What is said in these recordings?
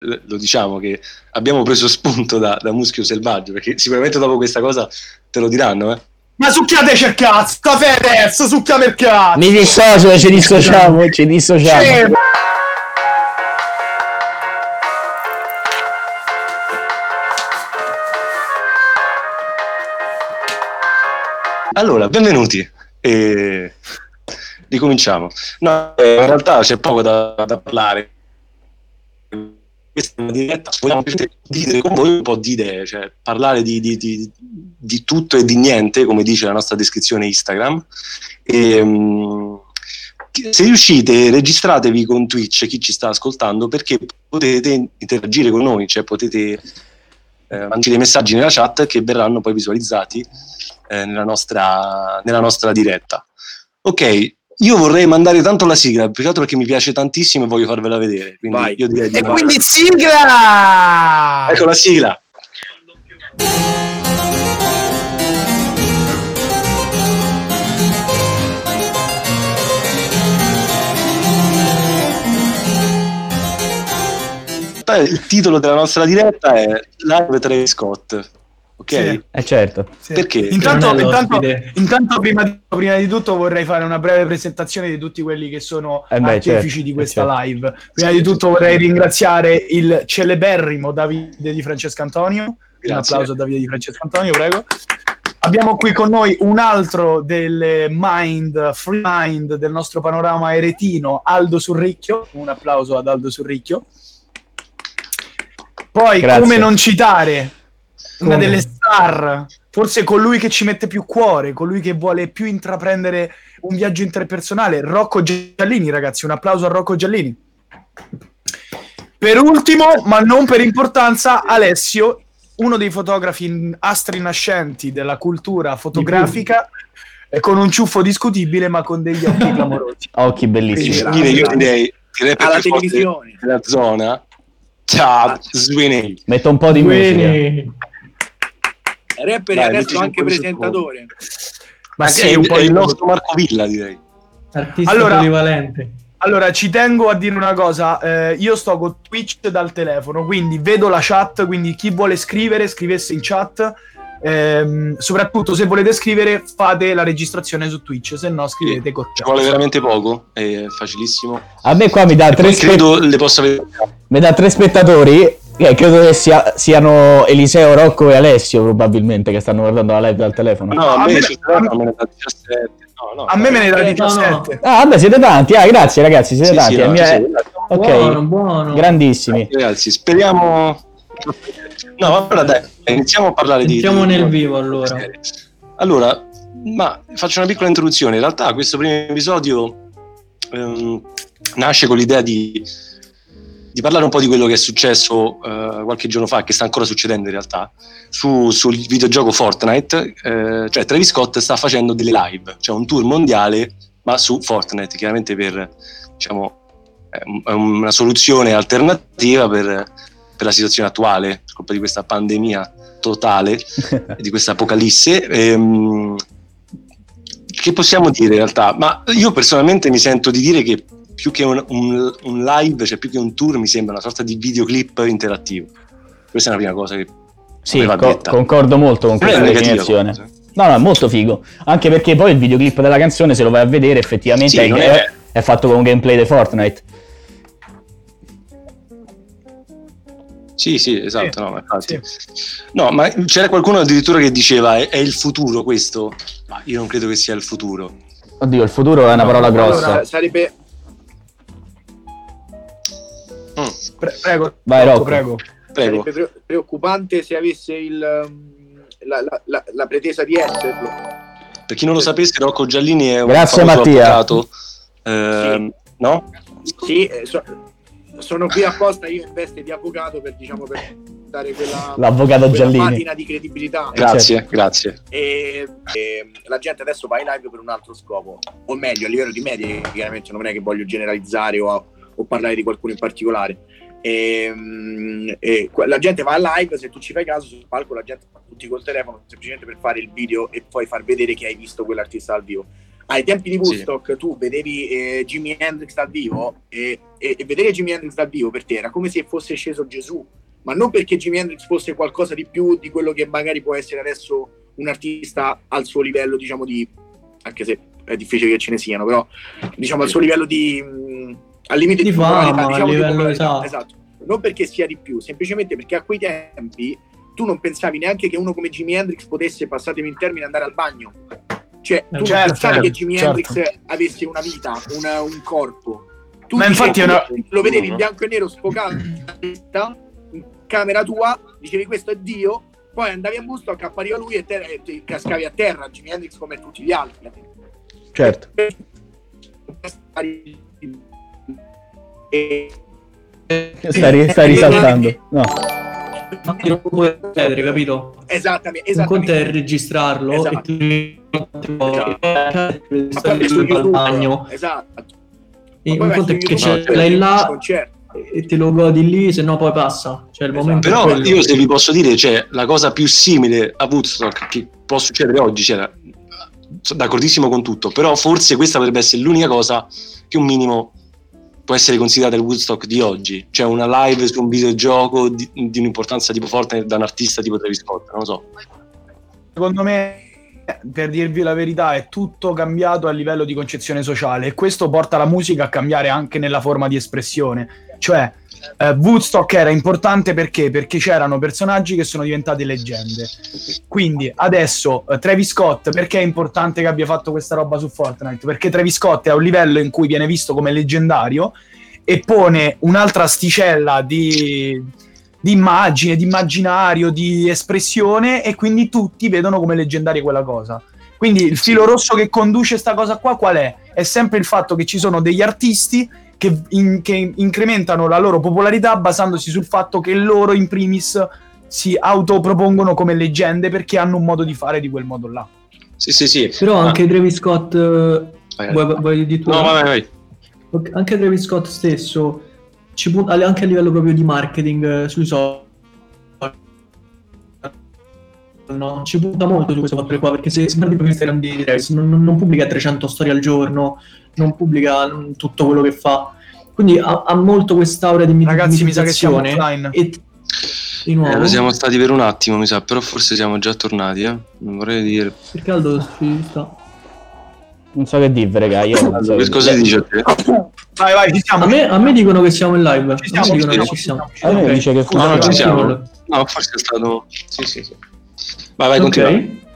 lo diciamo che abbiamo preso spunto da, da Muschio Selvaggio, perché sicuramente dopo questa cosa te lo diranno, eh. Ma succhiateci il cazzo, Fedez, succhiamo il cazzo! Mi dissocio, ci dissociamo, ci dissociamo. Sì, Allora, benvenuti. E... Ricominciamo. No, eh, in realtà c'è poco da, da parlare. Questa è una diretta, vogliamo dividere con voi un po' di idee, cioè parlare di, di, di, di tutto e di niente, come dice la nostra descrizione Instagram. E, um, se riuscite, registratevi con Twitch, chi ci sta ascoltando, perché potete interagire con noi, cioè potete eh, mandare messaggi nella chat che verranno poi visualizzati eh, nella, nostra, nella nostra diretta. Ok, io vorrei mandare tanto la sigla, più che altro perché mi piace tantissimo e voglio farvela vedere. Quindi Vai. io direi di E quindi sigla! Ecco la sigla. Il titolo della nostra diretta è Live Travis Scott. Ok? Sì. Eh certo. Sì. Perché? Intanto, intanto, intanto prima, di, prima di tutto vorrei fare una breve presentazione di tutti quelli che sono Eh beh, artefici certo, di questa certo. live. Prima di tutto vorrei ringraziare il celeberrimo Davide di Francesco Antonio. Un Grazie. applauso a Davide di Francesco Antonio, prego. Abbiamo qui con noi un altro delle mind, free mind del nostro panorama eretino, Aldo Surricchio. Un applauso ad Aldo Surricchio. Poi, Grazie. come non citare una delle star, forse colui che ci mette più cuore, colui che vuole più intraprendere un viaggio interpersonale, Rocco Giallini, ragazzi. Un applauso a Rocco Giallini. Per ultimo, ma non per importanza, Alessio, uno dei fotografi astri nascenti della cultura fotografica, e con un ciuffo discutibile, ma con degli occhi clamorosi. Occhi bellissimi. Quindi io direi, direi per alla televisione. della zona. Ciao, Sweeney. Metto un po' di musica. Rapper Dai, e adesso anche presentatore. Ma Anche sì, è un po' il nostro Marco Villa, direi. artista Allora- polivalente. Allora, ci tengo a dire una cosa, eh, io sto con Twitch dal telefono, quindi vedo la chat, quindi chi vuole scrivere, scrivesse in chat, ehm, soprattutto se volete scrivere fate la registrazione su Twitch, se no scrivete con Ci vuole veramente poco, è facilissimo. A me qua mi dà E tre, poi spe- credo le possa avere. mi dà tre spettatori. Eh, credo che sia- siano Eliseo, Rocco e Alessio probabilmente che stanno guardando la live dal telefono. No, a a me, me- ci sarà, ma me ne dà 17. No, no, A me me ne dà Eh, no, no. 17. Ah, vabbè, siete tanti. Ah, grazie ragazzi, siete Sì, tanti. sì, È no, mia- sei. Ok, Buono, buono. grandissimi. Ragazzi, speriamo. No, allora dai, iniziamo a parlare di. Entriamo di- nel vivo, allora. Allora, ma faccio una piccola introduzione. In realtà, questo primo episodio ehm, nasce con l'idea di, di parlare un po' di quello che è successo eh, qualche giorno fa, che sta ancora succedendo in realtà, su- sul videogioco Fortnite. Eh, cioè, Travis Scott sta facendo delle live, cioè un tour mondiale, ma su Fortnite, chiaramente per diciamo è un- è una soluzione alternativa per, per la situazione attuale, per colpa di questa pandemia totale, di questa apocalisse. Ehm, che possiamo dire in realtà? Ma io personalmente mi sento di dire che più che un, un- un live, cioè più che un tour, mi sembra una sorta di videoclip interattivo. Questa è una prima cosa che Sì, va co- detta. concordo molto con questa definizione. No, no, è molto figo. Anche perché poi il videoclip della canzone, se lo vai a vedere, effettivamente Sì, è, è- è- fatto con un gameplay di Fortnite. Sì, sì, esatto, Sì, no, ma infatti. No, ma c'era qualcuno addirittura che diceva è, è il futuro questo? Ma io non credo che sia il futuro. Oddio, il futuro è una parola grossa. Allora, sarebbe Mm, Pre- prego, Vai, Rocco, prego. prego. sarebbe pre- preoccupante se avesse il, um, la, la- la- la pretesa di esserlo. Per chi non lo sapesse, Rocco Giallini è un Grazie, famoso Mattia. avvocato. ehm, No? Sì, eh, so- sono qui apposta io in veste di avvocato per, diciamo, per dare quella, L'avvocato quella Giallini. patina di credibilità. Grazie, certo. grazie. E, e la gente adesso va in live per un altro scopo, o meglio, a livello di media, chiaramente non è che voglio generalizzare o, o parlare di qualcuno in particolare. E, mm, e que- la gente va in live, se tu ci fai caso sul palco la gente fa tutti col telefono semplicemente per fare il video e poi far vedere che hai visto quell'artista dal vivo. ai tempi di Woodstock tu vedevi eh, Jimi Hendrix dal vivo e, e- e vedere Jimi Hendrix dal vivo per te era come se fosse sceso Gesù, ma non perché Jimi Hendrix fosse qualcosa di più di quello che magari può essere adesso un artista al suo livello, diciamo, di anche se è difficile che ce ne siano, però diciamo al suo livello di al limite Di popolarità, fama, diciamo, di livello, popolarità, esatto. Non perché sia di più, semplicemente perché a quei tempi tu non pensavi neanche che uno come Jimi Hendrix potesse, passatemi in termini, andare al bagno. Cioè, tu Certo, non pensavi certo, che Jimi certo. Hendrix avesse una vita, una- un corpo. Tu Ma infatti una- lo vedevi in bianco e nero sfocato in camera tua, dicevi questo è Dio, poi andavi a busto, appariva lui e te, e te cascavi a terra, Jimi Hendrix come tutti gli altri. Certo. E- Sta, ri- sta risaltando. No. Infatti non puoi accedere, capito? Esattamente, Un conto è esattamente. registrarlo Esatto. e ti Ma stare poi su sul YouTube, bagno Esatto. e un conto è che ce l'hai là concerto. e te lo godi lì, se no poi passa. Cioè il Esatto. Però io se vi posso dire, cioè, la cosa più simile a Woodstock che può succedere oggi, cioè, sono d'accordissimo con tutto, però forse questa potrebbe essere l'unica cosa che un minimo può essere considerata il Woodstock di oggi, cioè una live su un videogioco di, di un'importanza tipo forte da un artista tipo Travis Scott, non lo so. Secondo me, per dirvi la verità, è tutto cambiato a livello di concezione sociale e questo porta la musica a cambiare anche nella forma di espressione. Cioè, eh, Woodstock era importante perché? Perché c'erano personaggi che sono diventati leggende. Quindi adesso eh, Travis Scott, perché è importante che abbia fatto questa roba su Fortnite? Perché Travis Scott è a un livello in cui viene visto come leggendario e pone un'altra asticella di, di immagine, di immaginario, di espressione e quindi tutti vedono come leggendaria quella cosa. Quindi il filo rosso che conduce sta cosa qua qual è? È sempre il fatto che ci sono degli artisti che, in- che incrementano la loro popolarità basandosi sul fatto che loro in primis si autopropongono come leggende perché hanno un modo di fare di quel modo là. Sì, sì, sì. Però Ah, anche Travis Scott eh, vai, vuoi, vuoi di tu? No, vai, vai, vai. Ok, Anche Travis Scott stesso ci punta anche a livello proprio di marketing eh, sui social. No, ci punta molto su questo fattore qua perché se, se guardi proprio Instagram di Travis non, non- non pubblica 300 storie al giorno, non pubblica tutto quello che fa. Quindi ha, ha molto quest'aura di Ragazzi, mi sa che siamo offline. e di nuovo Eh, lo siamo stati per un attimo, mi sa, però forse siamo già tornati, eh. Non vorrei dire. il caldo ci sta. Non so che dire, raga. Io non so Che cosa dice a te? Vai, vai, ci siamo. A me, a me dicono che siamo in live. Ci A me siamo, ci siamo, ci. A me dice che No, non ci siamo. No, forse è stato. Sì, sì, sì. Vai, vai, Ok. continua.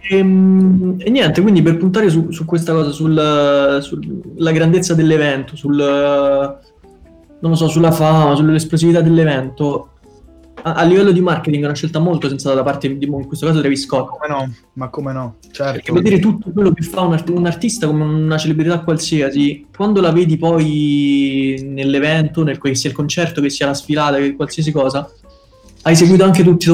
E, ehm, e niente, quindi per puntare su, su questa cosa, sul- sulla grandezza dell'evento, sul, non lo so, sulla fama, sull'esplosività dell'evento, a, a livello di marketing è una scelta molto sensata da parte di, in questo caso, Travis Scott. Come no? Ma come no? Perché Certo. vedere tutto quello che fa un, art- un artista come una celebrità qualsiasi, quando la vedi poi nell'evento, nel, che sia il concerto, che sia la sfilata, che qualsiasi cosa, hai seguito anche tutta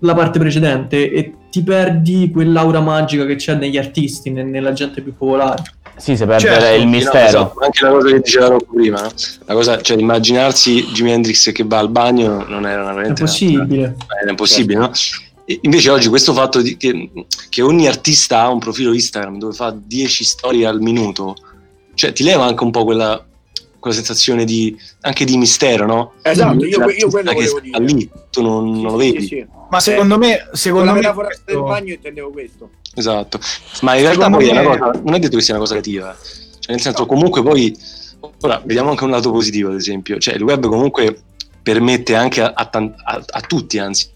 la parte precedente e ti perdi quell'aura magica che c'è negli artisti, ne- nella gente più popolare. Sì, si perde Certo, il Sì, no, mistero. esatto, Anche la cosa che diceva Rocco prima, no? la cosa, cioè immaginarsi Jimi Hendrix che va al bagno non era È veramente possibile. era impossibile, no? Invece oggi questo fatto di- che, che ogni artista ha un profilo Instagram dove fa 10 storie al minuto, cioè ti leva anche un po' quella, quella sensazione di, anche di mistero, no? Esatto, io, io quello che volevo dire. lì, tu non, non lo Sì, vedi. sì, sì. Ma secondo me, Con secondo la me metafora del questo- bagno intendevo questo. Esatto, ma in realtà Secondo poi è me- una cosa, non è detto che sia una cosa negativa, cioè nel senso comunque poi, ora vediamo anche un lato positivo ad esempio, cioè il web comunque permette anche a, a a- a tutti anzi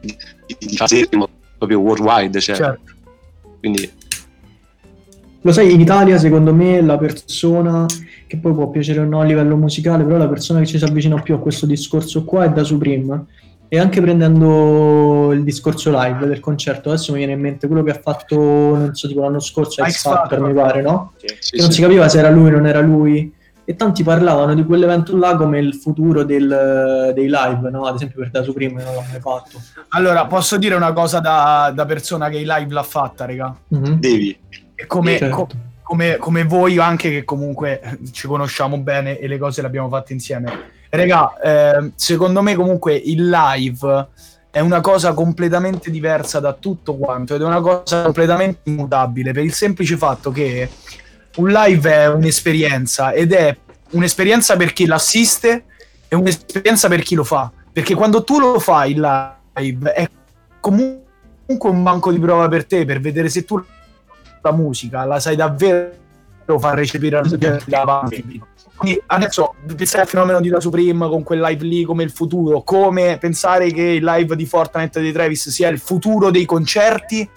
di, di fare proprio worldwide, cioè, certo. quindi Lo sai, in Italia secondo me la persona che poi può piacere o no a livello musicale, però la persona che ci si avvicina più a questo discorso qua è da Supreme. E anche prendendo il discorso live del concerto, adesso mi viene in mente quello che ha fatto, non so, tipo l'anno scorso X Factor, mi pare, no? Sì. sì, Che non sì. si capiva se era lui o non era lui. E tanti parlavano di quell'evento là come il futuro del- dei live, no? Ad esempio per Da Supreme non l'ha mai fatto. Allora, posso dire una cosa da, da persona che i live l'ha fatta, raga? Mhm. devi. E come, Certo. co- come, come voi anche che comunque ci conosciamo bene e le cose le abbiamo fatte insieme. Raga, ehm, secondo me comunque il live è una cosa completamente diversa da tutto quanto ed è una cosa completamente immutabile per il semplice fatto che un live è un'esperienza ed è un'esperienza per chi l'assiste e un'esperienza per chi lo fa. Perché quando tu lo fai il live è comunque un banco di prova per te per vedere se tu la musica la sai davvero far recepire la quindi adesso pensare al fenomeno di La Supreme con quel live lì come il futuro, come pensare che il live di Fortnite di Travis sia il futuro dei concerti,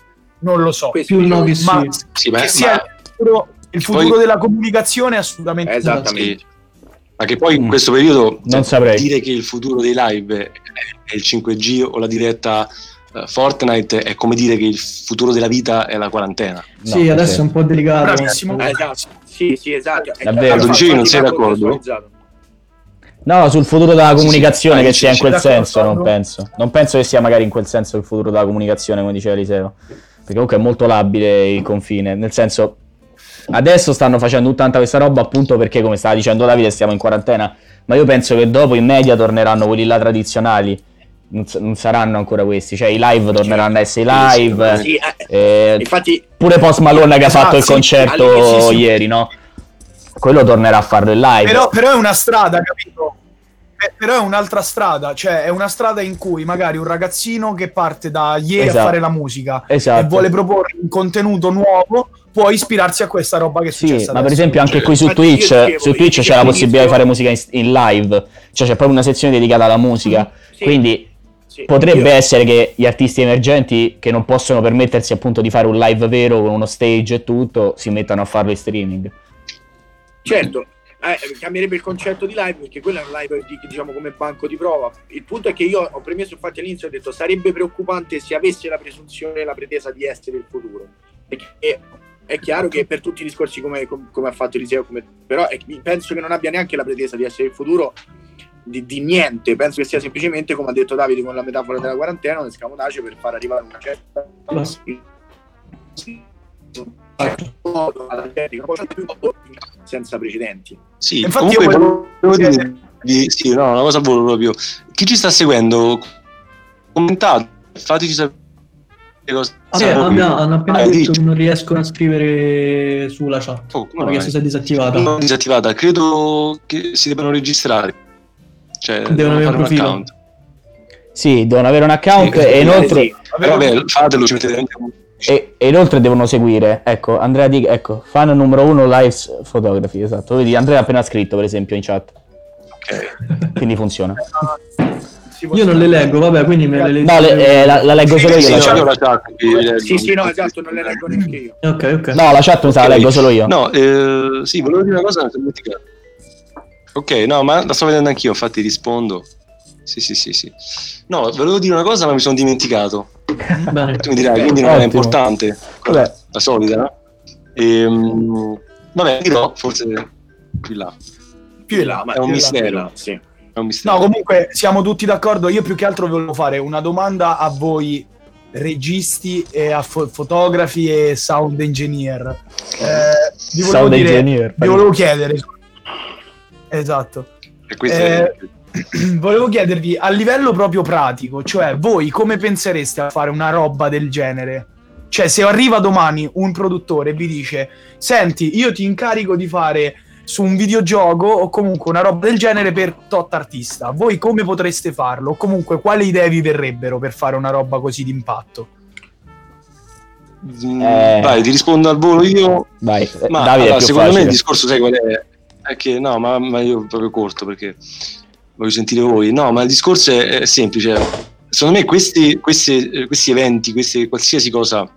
non lo so. Più no che ma sì. Sì, beh, che sia ma- il futuro, il futuro poi- della comunicazione assolutamente Esattamente. Sì. Ma che poi in questo periodo Non saprei. dire che il futuro dei live è il 5G o la diretta Fortnite è come dire che il futuro della vita è la quarantena. Sì, No, adesso sì. è un po' delicato. Bravissimo. Eh, esatto. Sì, sì, esatto. Davvero. Lo dicevi, non sei d'accordo? No, sul futuro della Sì, sì. comunicazione Ah, che sì, sia in sì, quel senso, non penso. Non penso che sia magari in quel senso il futuro della comunicazione, come diceva Eliseo. Perché comunque è molto labile il confine. Nel senso, adesso stanno facendo tanta questa roba appunto perché, come stava dicendo Davide, stiamo in quarantena. Ma io penso che dopo in media torneranno quelli là tradizionali. Non, non saranno ancora questi. Cioè, i live torneranno a essere live. Sì, eh, eh, infatti, pure Post Malone che ha Esatto, fatto il sì, concerto sì, sì. ieri, no? Quello tornerà a farlo in live. Però, però è una strada, capito? Eh, però è un'altra strada, cioè è una strada in cui magari un ragazzino che parte da ieri Esatto. a fare la musica Esatto. e vuole proporre un contenuto nuovo può ispirarsi a questa roba che è Sì, successa ma per esempio anche Cioè, qui su Twitch, dicevo, su Twitch c'è la possibilità di fare musica in, in live, cioè c'è proprio una sezione dedicata alla musica, sì, quindi sì, potrebbe io- essere che gli artisti emergenti che non possono permettersi appunto di fare un live vero con uno stage e tutto, si mettano a farlo in streaming. Certo, eh, cambierebbe il concetto di live perché quello è un live di- diciamo come banco di prova. Il punto è che io ho premesso infatti all'inizio ho detto sarebbe preoccupante se avesse la presunzione e la pretesa di essere il futuro. Perché è chiaro che per tutti i discorsi come, com- come ha fatto Eliseo, come- però è- penso che non abbia neanche la pretesa di essere il futuro di, di niente. Penso che sia semplicemente, come ha detto Davide con la metafora della quarantena, un escamotage per far arrivare una certa più senza precedenti. Sì, Infatti comunque io volevo dire di- sì, no, una cosa volo proprio. Chi ci sta seguendo, commentate, fateci sapere cosa Sì, sanno abbia- qui. hanno appena Ah, detto dici. che non riescono a scrivere sulla chat. Oh, mai? se è disattivata. Non disattivata, credo che si debbano registrare. Cioè, Devono avere un profilo. account. Sì, devono avere un account Sì, e inoltre, sì. Però vabbè, fatelo, ci mettete anche un- e, e inoltre devono seguire, ecco, Andrea Di, ecco, fan numero uno live photography, esatto, vedi, Andrea ha appena scritto per esempio in chat, Ok. quindi funziona. Io non le leggo, vabbè, quindi me le leggo. No, le- eh, la, la leggo solo io, Sì, la chat. la chat. Sì, sì, no, esatto, non le leggo neanche io. Ok, ok. No, la chat mi sa, la leggo solo io. No, eh, sì, volevo dire una cosa, mi sono dimenticato. Ok, no, ma la sto vedendo anch'io, infatti rispondo. Sì, sì, sì, sì. No, volevo dire una cosa, ma mi sono dimenticato. Bene. Tu mi dirai, quindi non è importante. Vabbè. La solita, no? Ehm, vabbè, dirò, forse più in là. più in là. ma È un là, mistero. là, sì. È un mistero. No, comunque siamo tutti d'accordo. Io più che altro volevo fare una domanda a voi registi e a fo- fotografi e sound engineer. Eh, vi volevo Sound dire, engineer, vi volevo chiedere. Esatto. E questo eh, è... volevo chiedervi a livello proprio pratico, cioè voi come pensereste a fare una roba del genere? Cioè, se arriva domani un produttore e vi dice: Senti, io ti incarico di fare su un videogioco o comunque una roba del genere per tot artista, voi come potreste farlo? O comunque quali idee vi verrebbero per fare una roba così d'impatto? Mm, Eh. Vai, ti rispondo al volo io. Vai, Ma Davide allora, secondo me facile. il discorso, sai qual è? È che no, ma, ma io proprio corto perché voglio sentire voi. No, ma il discorso è, è semplice. Secondo me questi, questi, eh, questi eventi, queste, qualsiasi cosa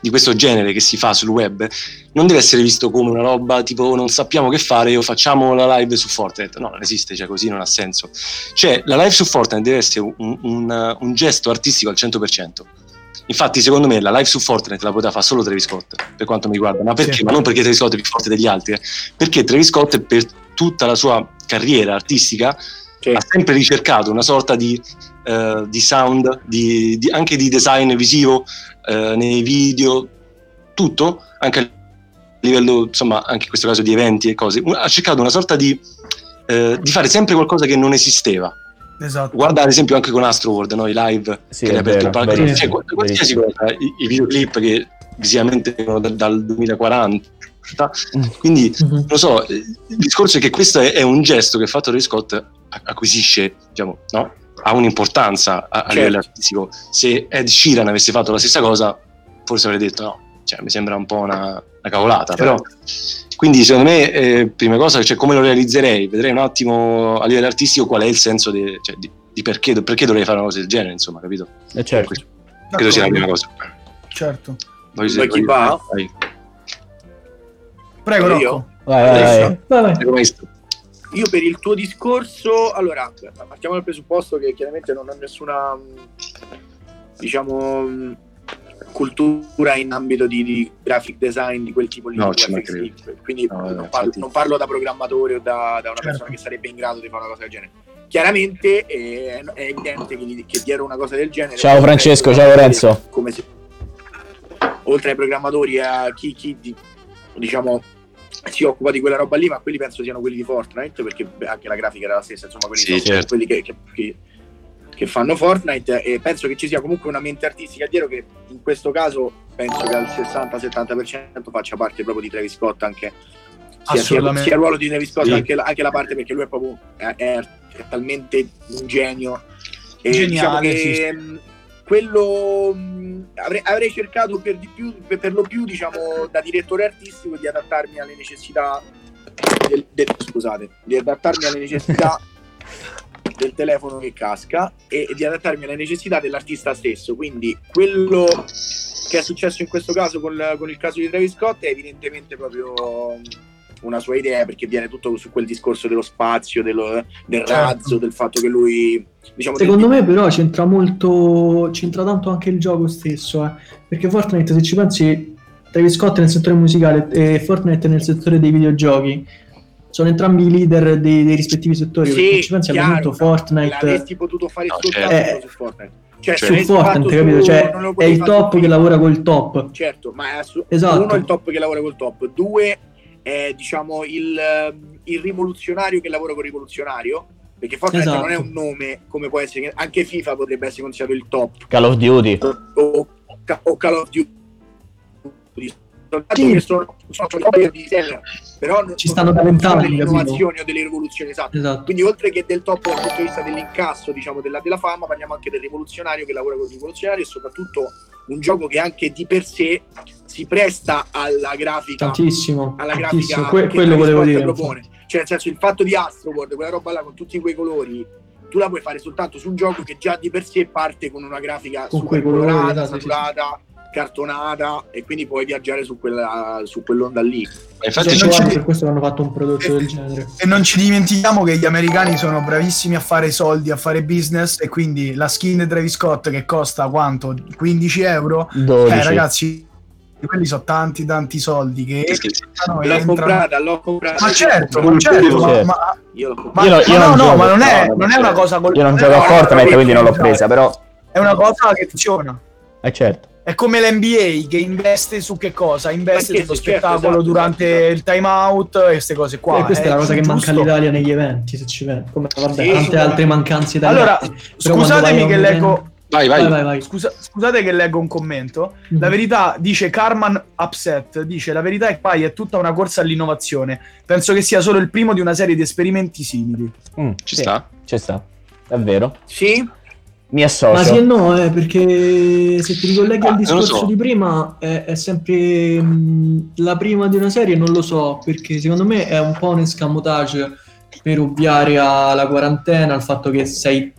di questo genere che si fa sul web non deve essere visto come una roba tipo non sappiamo che fare o facciamo la live su Fortnite. No, non esiste, cioè così non ha senso. Cioè, la live su Fortnite deve essere un, un- un gesto artistico al 100%. Infatti, secondo me, la live su Fortnite la poteva fare solo Travis Scott, per quanto mi riguarda. Ma perché? Sì. Ma non perché Travis Scott è più forte degli altri, eh. perché Travis Scott per tutta la sua carriera artistica Sì. ha sempre ricercato una sorta di, eh, di sound, di- di- anche di design visivo eh, nei video, tutto, anche a livello, insomma, anche in questo caso di eventi e cose. Ha cercato una sorta di, eh, di fare sempre qualcosa che non esisteva. Esatto. Guarda ad esempio anche con Astroworld, no? i live Sì, che è hai aperto vero, il Cioè, qual- qualsiasi cosa, i, i videoclip che visivamente vengono da- dal 2040. Mm. Quindi Mhm. non lo so, eh, il discorso è che questo è, è un gesto che fatto Ray Scott acquisisce, diciamo, no? ha un'importanza a, a Certo. livello artistico. Se Ed Sheeran avesse fatto la stessa cosa, forse avrei detto no, cioè, mi sembra un po' una, una cavolata, Certo. però quindi secondo me, eh, prima cosa, cioè, come lo realizzerei? Vedrei un attimo a livello artistico qual è il senso de- cioè, di, di perché, perché dovrei fare una cosa del genere, insomma, capito? Eh, certo. Credo sia la prima cosa. Certo. Voglio Vuoi chi va? Vai. Prego, Io? Rocco. Vai, vai, vai. Adesso? Vai. Io per il tuo discorso, allora, partiamo dal presupposto che chiaramente non ho nessuna, diciamo, cultura in ambito di, di graphic design di quel tipo lì, No, di lì. quindi No, non, parlo, non parlo da programmatore o da, da una Certo. persona che sarebbe in grado di fare una cosa del genere. Chiaramente eh, è, è evidente che, che dietro una cosa del genere... Ciao Francesco, ciao Lorenzo. Come se, oltre ai programmatori a chi, chi di- diciamo si occupa di quella roba lì, ma quelli penso siano quelli di Fortnite, perché anche la grafica era la stessa, insomma, quelli Sì, sono certo. quelli che, che- che- che fanno Fortnite e penso che ci sia comunque una mente artistica dietro che in questo caso penso che al 60-70% faccia parte proprio di Travis Scott anche. Sia, sia, il ruolo di Travis Scott Sì. anche, la, anche la parte perché lui è proprio è, è- è talmente un genio. E Geniale, diciamo che mh, quello mh, avrei, avrei cercato per di più per, per lo più diciamo da direttore artistico di adattarmi alle necessità del, del- scusate di adattarmi alle necessità del telefono che casca e di adattarmi alle necessità dell'artista stesso quindi quello che è successo in questo caso con, con il caso di Travis Scott è evidentemente proprio una sua idea perché viene tutto su quel discorso dello spazio, dello- del Certo. razzo, del fatto che lui diciamo Secondo del- me però c'entra molto, c'entra tanto anche il gioco stesso, eh. perché Fortnite se ci pensi, Travis Scott nel settore musicale e Fortnite nel settore dei videogiochi, sono entrambi i leader dei, dei rispettivi settori, Sì, ci pensi chiaro, momento Fortnite l'avresti potuto fare No, soltanto certo. su Fortnite cioè, avessi su Fortnite, capito? Cioè, è il top che lavora col top. certo ma è assu- Esatto. uno è il top che lavora col top due è diciamo il, il rivoluzionario che lavora con il rivoluzionario perché Fortnite Esatto. non è un nome come può essere anche FIFA potrebbe essere considerato il top Call of Duty. o, o Call of Duty soltanto Sì. che sono, sono giochi di serie, però non Ci stanno da vent'anni, delle innovazioni o delle rivoluzioni esatto Esatto. quindi oltre che del top dal punto di vista dell'incasso diciamo della, della fama parliamo anche del rivoluzionario che lavora con il rivoluzionario e soprattutto un gioco che anche di per sé si presta alla grafica Tantissimo, alla tantissimo. grafica Que- che quello volevo dire. propone. Cioè, nel senso, il fatto di Astroworld, quella roba là con tutti quei colori, tu la puoi fare soltanto su un gioco che già di per sé parte con una grafica Con super colori, colorata, esatto, saturata, cartonata, e quindi puoi viaggiare su, quella, su quell'onda lì. Infatti non ci- per questo hanno fatto un prodotto del genere. E non ci dimentichiamo che gli americani sono bravissimi a fare soldi, a fare business e quindi la skin Travis Scott che costa quanto? 15 euro? 12. Eh ragazzi, quelli sono tanti tanti soldi che Sì, sì, sì. entrano e L'ho entrano. comprata, l'ho comprata. Ma certo, ma certo, ma, ma- Io ma-. Io io ma non no, no, gioco- ma non è, no, non è una cosa col- Io non gioco a Fortnite, quindi non l'ho presa, però... È una cosa che funziona. Eh certo. È come l'NBA che investe su che cosa? Investe sullo sì, certo, spettacolo esatto, durante esatto. il time out e queste cose qua. e questa è la cosa che giusto. manca all'Italia negli eventi, se ci vedi. Come vabbè, Sì, tante altre mancanze italiane. Allora, scusatemi che leggo, Vai, vai. Vai, vai, vai. Scusa- scusate che leggo un commento. Mhm. La verità, dice Carman Upset, dice la verità è che poi è tutta una corsa all'innovazione. Penso che sia solo il primo di una serie di esperimenti simili. Mm, Ci sì, sta. Ci sta. È vero. Sì, Mi Ma associo. sì e no, eh, perché se ti ricolleghi Ah, al discorso so. di prima, è, è sempre mh, la prima di una serie, non lo so, perché secondo me è un po' un escamotage per ovviare alla quarantena, al fatto che sei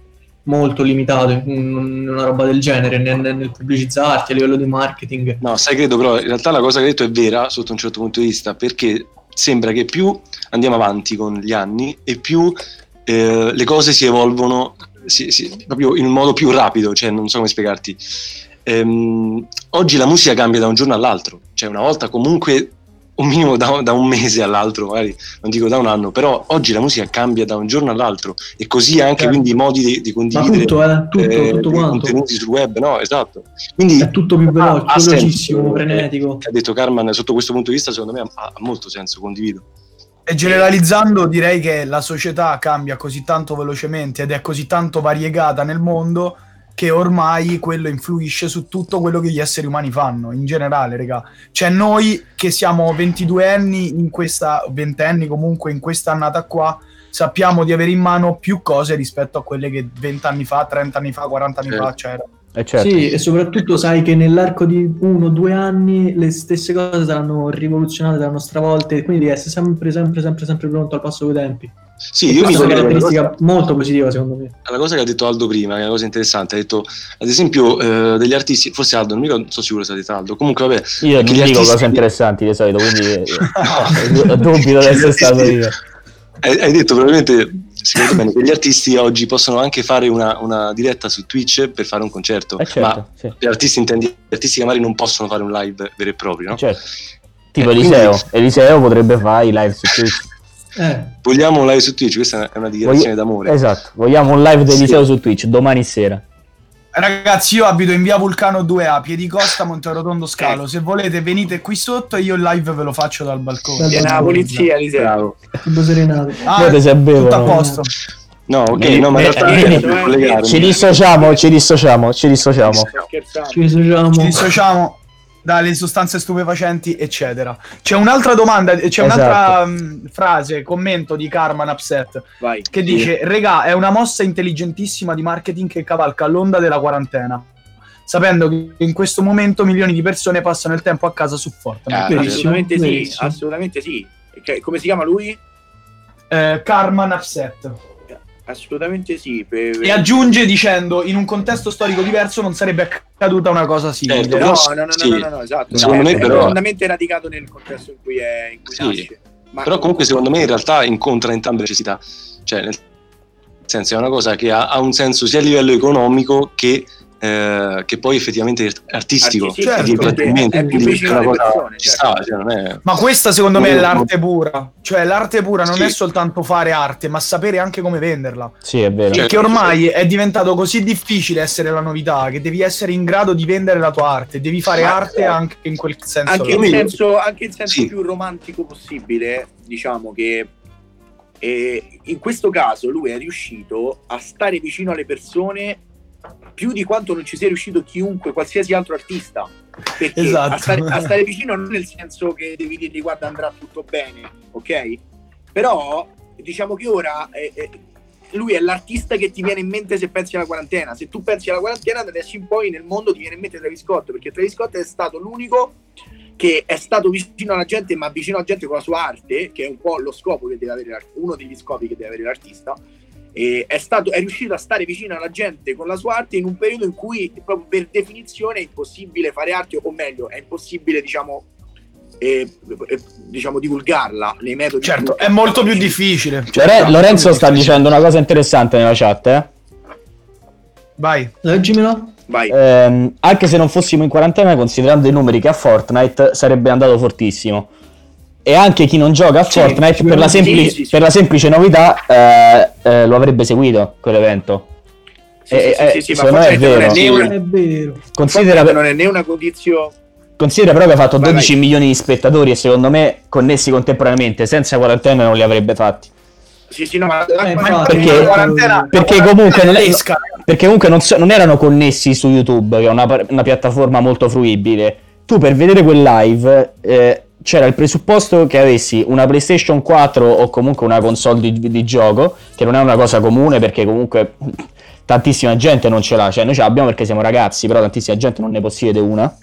molto limitato in, in una roba del genere, nel, nel pubblicizzarti a livello di marketing. No, sai, credo però in realtà la cosa che hai detto è vera sotto un certo punto di vista, perché sembra che più andiamo avanti con gli anni e più eh, le cose si evolvono si- si- proprio in un modo più rapido, cioè non so come spiegarti. Ehm, oggi la musica cambia da un giorno all'altro, cioè una volta comunque un minimo da, da un mese all'altro, magari non dico da un anno, però oggi la musica cambia da un giorno all'altro e così anche Certo. quindi i modi di, di condividere tutto, eh, tutto, eh, tutto contenuti sul web, no? Esatto. Quindi È tutto più veloce, velocissimo, frenetico. ha detto Carmen sotto questo punto di vista secondo me ha, ha molto senso, condivido. E generalizzando direi che la società cambia così tanto velocemente ed è così tanto variegata nel mondo che ormai quello influisce su tutto quello che gli esseri umani fanno, in generale, raga. Cioè noi che siamo 22 anni in questa, 20 anni comunque in questa annata qua, sappiamo di avere in mano più cose rispetto a quelle che 20 anni fa, 30 anni fa, 40 anni Certo. fa c'erano. Eh, certo. Sì, e soprattutto sai che nell'arco di uno o due anni le stesse cose saranno rivoluzionate, saranno stravolte, quindi devi essere sempre, sempre, sempre, sempre pronto al passo coi tempi. Sì, io mi è una alla cosa, caratteristica molto positiva, secondo me. alla cosa che ha detto Aldo prima, che è una cosa interessante. Ha detto, ad esempio, eh, degli artisti, forse Aldo, non, mi non sono sicuro se ha detto Aldo. Comunque, vabbè, Io non dico artisti- cose interessanti di solito, quindi eh, dubito di essere stato io. Hai, hai detto probabilmente, secondo bene, che gli artisti oggi possono anche fare una, una diretta su Twitch per fare un concerto. Eh, certo, Ma sì. gli artisti intendi, gli artisti che magari non possono fare un live vero e proprio, no? Certo. Tipo Eh, quindi- Eliseo. Eliseo potrebbe fare i live su Twitch. Eh, Vogliamo un live su Twitch? Questa è una dichiarazione d'amore. Esatto. Vogliamo un live di Sì. Eliseo su Twitch domani sera. Ragazzi, io abito in via Vulcano 2A, Piedicosta, Monterotondo Scalo. Se volete venite qui sotto e io il live ve lo faccio dal balcone. Viene la polizia, tipo serenate. Ah, Vedete se bevono. tutto a posto. No, ok, Eh, no, ma in realtà. Ci dissociamo, ci dissociamo, ci dissociamo. Ci dissociamo. Ci dissociamo dalle sostanze stupefacenti, eccetera. C'è un'altra domanda, c'è Esatto. un'altra mh, frase, commento di Karman Upset Vai. che dice: Regà, è una mossa intelligentissima di marketing che cavalca l'onda della quarantena. Sapendo che in questo momento milioni di persone passano il tempo a casa su Fortnite. Ah, Assolutamente sì, assolutamente sì. Come si chiama lui? Eh, Karman Upset. Assolutamente sì. per- E aggiunge dicendo: In un contesto storico diverso non sarebbe accaduta una cosa simile. Certo, No, no, no, no, sì. no, no, no, esatto. Secondo me è però- profondamente radicato nel contesto in cui, è, in cui Sì. nasce. Ma Però comunque secondo me in realtà incontra entrambe le necessità. Cioè, nel senso, è una cosa che ha, ha un senso sia a livello economico che, eh, che poi effettivamente artistico. Artistico, di certo, intrattenimento. è più vicino è persone, ci certo. sta, cioè, è... Ma questa secondo me è l'arte pura. Cioè, l'arte pura non Sì. è soltanto fare arte, ma sapere anche come venderla. Sì, è vero. Cioè, Perché ormai è diventato così difficile essere la novità che devi essere in grado di vendere la tua arte, devi fare Ma- arte anche in quel senso. anche, in senso, anche in senso Sì. più romantico possibile, diciamo che eh, in questo caso lui è riuscito a stare vicino alle persone più di quanto non ci sia riuscito chiunque, qualsiasi altro artista. Perché Esatto. a, stare, a stare vicino non nel senso che devi dirgli guarda andrà tutto bene, ok? Però diciamo che ora eh, eh, lui è l'artista che ti viene in mente se pensi alla quarantena. Se tu pensi alla quarantena, da adesso in poi nel mondo ti viene in mente Travis Scott, perché Travis Scott è stato l'unico che è stato vicino alla gente, ma vicino alla gente con la sua arte, che è un po' lo scopo che deve avere uno degli scopi che deve avere l'artista. E è, stato, è riuscito a stare vicino alla gente con la sua arte in un periodo in cui proprio per definizione è impossibile fare arte, o meglio, è impossibile, diciamo, eh, eh, diciamo divulgarla nei metodi. Certo, è molto più difficile. Cioè, tanto Lorenzo sta difficile. dicendo una cosa interessante nella chat, eh? Vai. Leggimela. Vai. Ehm, anche se non fossimo in quarantena, considerando i numeri che ha Fortnite, sarebbe andato fortissimo. E anche chi non gioca a Sì, Fortnite, per la, sì, sempli- sì, sì. per la semplice novità, eh, eh, lo avrebbe seguito quell'evento. Sì, eh, sì, eh, sì, sì, ma secondo me è Fortnite non vero. né una- È vero. Considera, Fortnite non è né una condizione. considera però che ha fatto Vai, 12 vai. milioni di spettatori e secondo me connessi contemporaneamente, senza quarantena non li avrebbe fatti. Sì, sì, no, ma Eh, ma- infatti, Perché- quarantena- perché comunque non è-. Perché comunque non, so- non erano connessi su YouTube, che è una, una piattaforma molto fruibile. Tu per vedere quel live eh, c'era il presupposto che avessi una PlayStation 4 o comunque una console di, di gioco, che non è una cosa comune perché comunque tantissima gente non ce l'ha. Cioè noi ce l'abbiamo perché siamo ragazzi, però tantissima gente non ne possiede una.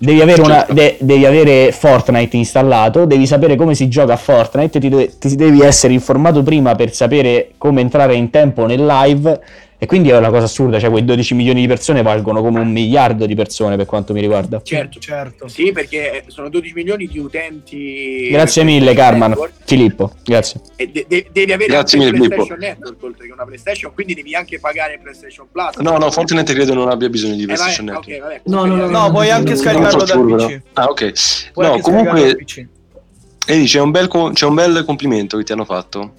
Devi avere, una- Certo. de- devi avere Fortnite installato, devi sapere come si gioca a Fortnite, ti, deve- ti devi essere informato prima per sapere come entrare in tempo nel live e quindi è una cosa assurda, cioè quei 12 milioni di persone valgono come un miliardo di persone per quanto mi riguarda. certo, Certo. sì, perché sono 12 milioni di utenti. Grazie mille PlayStation Carman, Network, Filippo, grazie. E de- de- devi avere Grazie mille, il PlayStation Network oltre che una PlayStation, quindi devi anche pagare PlayStation Plus. No, no, Fortnite credo non abbia bisogno di Eh, vabbè, PlayStation Network. ok, vabbè, No, no, no, No, puoi anche scaricarlo dal PC. però. Ah, ok. Puoi no, comunque, bel co- c'è un bel complimento che ti hanno fatto.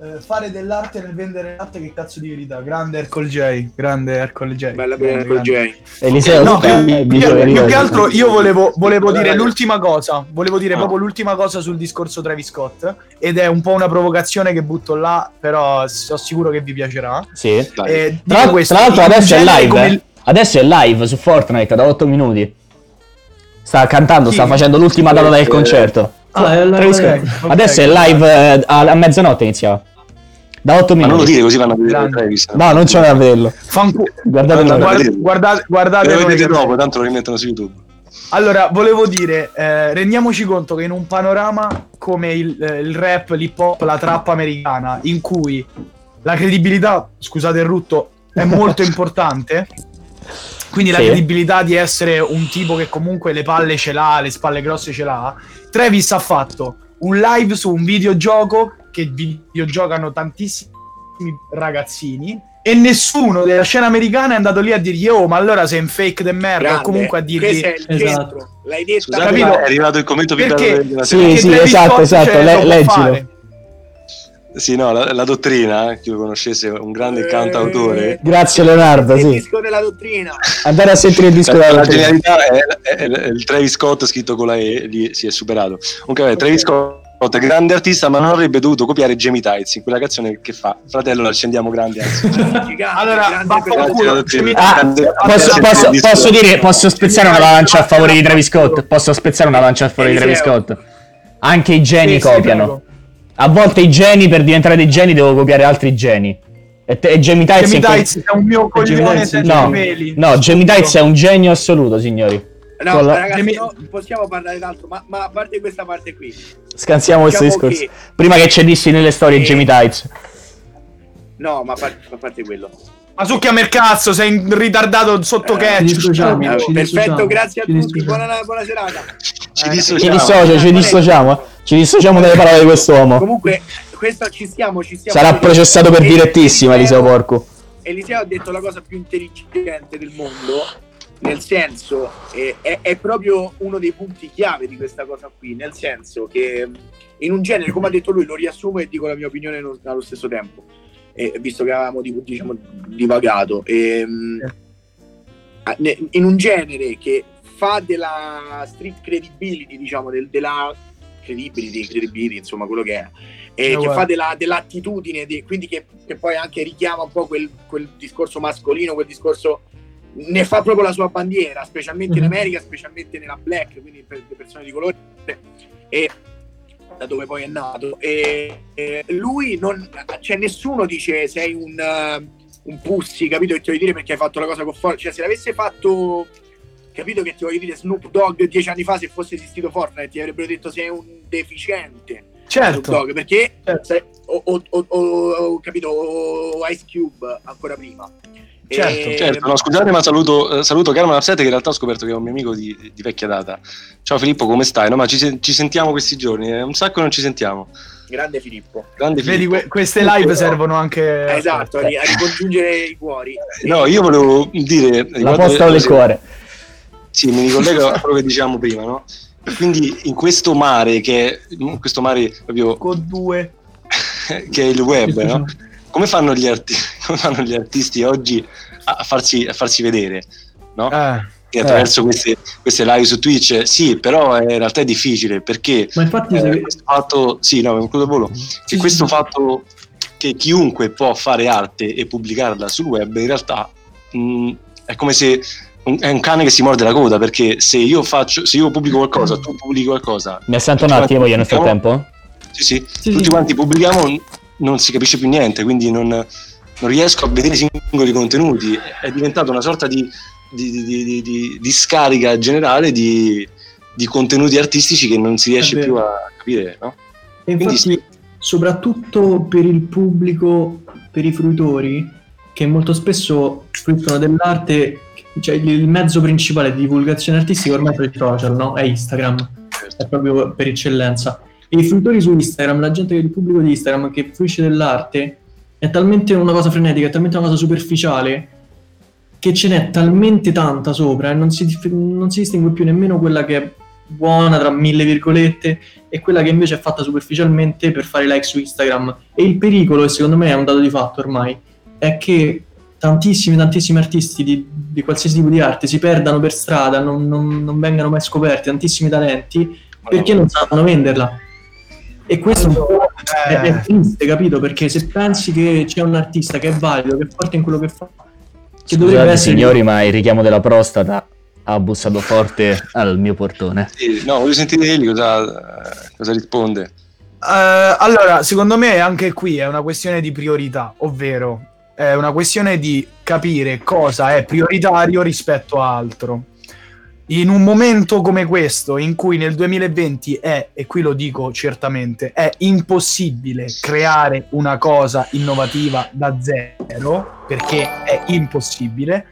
Eh, fare dell'arte nel vendere l'arte che cazzo di verità. Grande Ercol J, grande Ercol J. Bella Grande, per grande. J. Eliseo, No, eh, più, dice più- che altro io volevo, volevo dire l'ultima cosa, volevo dire Ah. proprio l'ultima cosa sul discorso Travis Scott ed è un po' una provocazione che butto là, però sono sicuro che vi piacerà. Sì. Eh, Tra, questo, tra l'altro adesso è live. come eh. Adesso è live su Fortnite da 8 minuti. Sta cantando, Chi? sta facendo l'ultima data del Eh, concerto. Ah, è la- Travis ok, Scott. ok. Adesso è live eh, a, a mezzanotte iniziava. Da 8 Ma non lo minuti. dire così vanno a vedere. Travis. No, non c'è da vederlo. Fancu- Guardate Guarda, noi. guarda- vedete. guardate, guardate Lo vedete dopo, tanto lo rimettono su YouTube. Allora, volevo dire, eh, rendiamoci conto che in un panorama come il, eh, il rap, l'hip hop, la trappa americana, in cui la credibilità, scusate il rutto, è molto importante, quindi la Sì. credibilità di essere un tipo che comunque le palle ce l'ha, le spalle grosse ce l'ha, Travis ha fatto un live su un videogioco che videogiocano tantissimi ragazzini e nessuno della scena americana è andato lì a dirgli oh ma allora sei un fake de merda o Grande. comunque a dirgli Questo è il Esatto. centro. L'hai detta. Scusate, Capito? è arrivato il commento più bello Perché? della Sì, sì, esatto, esatto, cioè, le- leggilo. fare. Sì, no, la, la dottrina, chi lo conoscesse, un grande Eh, cantautore. Grazie Leonardo, Il sì. disco della dottrina. Andare a sentire il disco La, della la dottrina. genialità è, è- è il Travis Scott scritto con la E, lì si è superato. Comunque, vabbè, Travis Scott è grande artista, ma non avrebbe dovuto copiare Jamie Tights in quella canzone che fa Fratello, la accendiamo grande. Allora. Ah, posso, dire, posso spezzare una lancia a favore di Travis Scott? Posso spezzare una lancia a favore di Travis. Scott? Anche i geni copiano. A volte i geni, per diventare dei geni, devo copiare altri geni. E, te- e Jamie Tights è un mio coglione senza No, peli. no, Jamie Tights è un genio assoluto, signori. No, Con la- ragazzi, no, possiamo parlare d'altro, ma, ma a parte questa parte qui. Scansiamo questo Diciamo discorso. che- Prima che ci dissi nelle storie Eh. Jamie Tights. No, ma a parte, a parte quello. Ma succhiami il cazzo, sei in ritardato sotto Eh, catch. dissociamo. Perfetto, dissociamo, grazie a ci tutti, dissociamo. buona, buona serata. Ci Eh, Ci dissociamo. dissocio, ci dissociamo. eh. Ci dissociamo dalle parole di quest'uomo. Comunque, questo ci stiamo, ci stiamo. Sarà processato per E- direttissima, Eliseo Porco. Eliseo ha detto la cosa più intelligente del mondo, nel senso, eh, è, è proprio uno dei punti chiave di questa cosa qui, nel senso che in un genere, come ha detto lui, lo riassumo e dico la mia opinione no- allo stesso tempo, eh, visto che avevamo di- diciamo, divagato. ne- in un genere che fa della street credibility, diciamo, del- della credibility, credibility, insomma, quello che è, e Eh, che guarda. fa della- dell'attitudine, di- quindi che, che poi anche richiama un po' quel, quel discorso mascolino, quel discorso ne fa proprio la sua bandiera, specialmente in Mhm. America, specialmente nella black, quindi per le persone di colore, e da dove poi è nato. E, e lui non, cioè nessuno dice sei un, eh, un pussy, capito che ti voglio dire perché hai fatto la cosa con Fortnite, cioè se l'avesse fatto capito che ti voglio dire Snoop Dogg dieci anni fa se fosse esistito Fortnite ti avrebbero detto sei un deficiente Certo. Dogg perché Certo. sai, o, o- o- o- o- capito o Ice Cube ancora prima Certo, E- Certo, no, scusate, ma saluto, eh, saluto Carmen Upset che in realtà ho scoperto che è un mio amico di, di vecchia data. Ciao Filippo, come stai? No, ma ci, ci sentiamo questi giorni, è un sacco non ci sentiamo. grande Filippo Grande Vedi, Filippo. que- queste live servono anche... esatto a, ri- a ricongiungere i cuori No, io volevo dire... La posta del cuore. Sì, mi ricollego a quello che dicevamo prima, no? Quindi in questo mare che è questo mare proprio Con due... che è il web, no? Come fanno gli, arti- come fanno gli artisti oggi a, farsi, a farsi vedere, no? Eh. E attraverso queste, queste live su Twitch, sì, però in realtà è difficile perché Ma infatti, eh, se- questo fatto, sì, no, concludo volo, Sì, che sì, questo sì. fatto che chiunque può fare arte e pubblicarla sul web, in realtà mh, è come se un- è un cane che si morde la coda perché se io faccio, se io pubblico qualcosa, tu pubblichi qualcosa, Mi assento un attimo io nel frattempo? sì, sì, Sì, tutti sì. quanti pubblichiamo, non si capisce più niente, quindi non, non riesco a vedere i singoli contenuti. È diventata una sorta di, di, di- di- di- scarica generale di, di contenuti artistici che non si riesce più a capire, no? E Quindi infatti, soprattutto per il pubblico, per i fruitori, che molto spesso fruttano dell'arte, cioè il mezzo principale di divulgazione artistica ormai sono i social, no? È Instagram, è proprio per eccellenza. I fruitori su Instagram, la gente, il pubblico di Instagram che fruisce dell'arte, è talmente una cosa frenetica, è talmente una cosa superficiale, che ce n'è talmente tanta sopra e non si, non si distingue più nemmeno quella che è buona tra mille virgolette e quella che invece è fatta superficialmente per fare like su Instagram. E il pericolo, e secondo me è un dato di fatto ormai, è che tantissimi, tantissimi artisti di, di qualsiasi tipo di arte si perdano per strada, non, non- non vengano mai scoperti, tantissimi talenti, perché non sanno venderla. E questo è un po' è, Eh. è triste, capito? Perché se pensi che c'è un artista che è valido, che è forte in quello che fa, che dovrebbe Scusate essere signori, ma il richiamo della prostata ha bussato forte al mio portone. Sì, no, voglio sentire egli cosa, cosa risponde. Eh, allora, secondo me anche qui è una questione di priorità, ovvero è una questione di capire cosa è prioritario rispetto a altro. In un momento come questo, in cui nel 2020 è, e qui lo dico certamente, è impossibile creare una cosa innovativa da zero, perché è impossibile,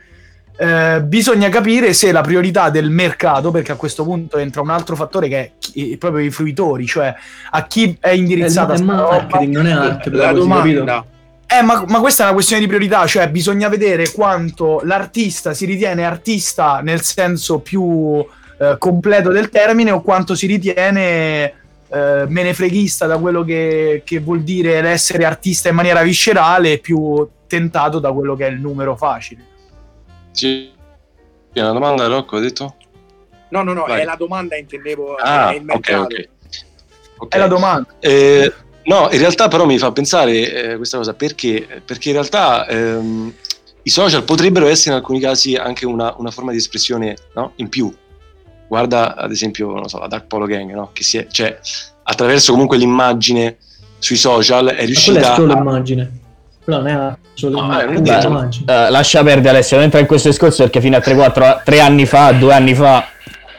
eh, bisogna capire se la priorità del mercato, perché a questo punto entra un altro fattore che è chi- proprio i fruitori, cioè a chi è è, indirizzata è sta roba. marketing, non è arte, La però, così, domanda, Eh, ma, ma questa è una questione di priorità, cioè bisogna vedere quanto l'artista si ritiene artista nel senso più eh, completo del termine o quanto si ritiene eh, menefreghista da quello che, che vuol dire l'essere artista in maniera viscerale più tentato da quello che è il numero facile. Sì. È una domanda, Rocco, ha detto? no, no, no, Vai. è la domanda, intendevo, Ah, è il ok, mercato. ok. Ok. È la domanda. Eh, no, in realtà però mi fa pensare eh, questa cosa perché, perché in realtà ehm, i social potrebbero essere in alcuni casi anche una, una forma di espressione no? in più. Guarda ad esempio non so, la Dark Polo Gang, no? che si è, cioè, attraverso comunque l'immagine sui social è Ma riuscita è solo a... immagine. Però non è solo No, eh. Eh, lascia perdere Alessio, non entra in questo discorso perché fino a 3-4 3 anni fa, 2 anni fa,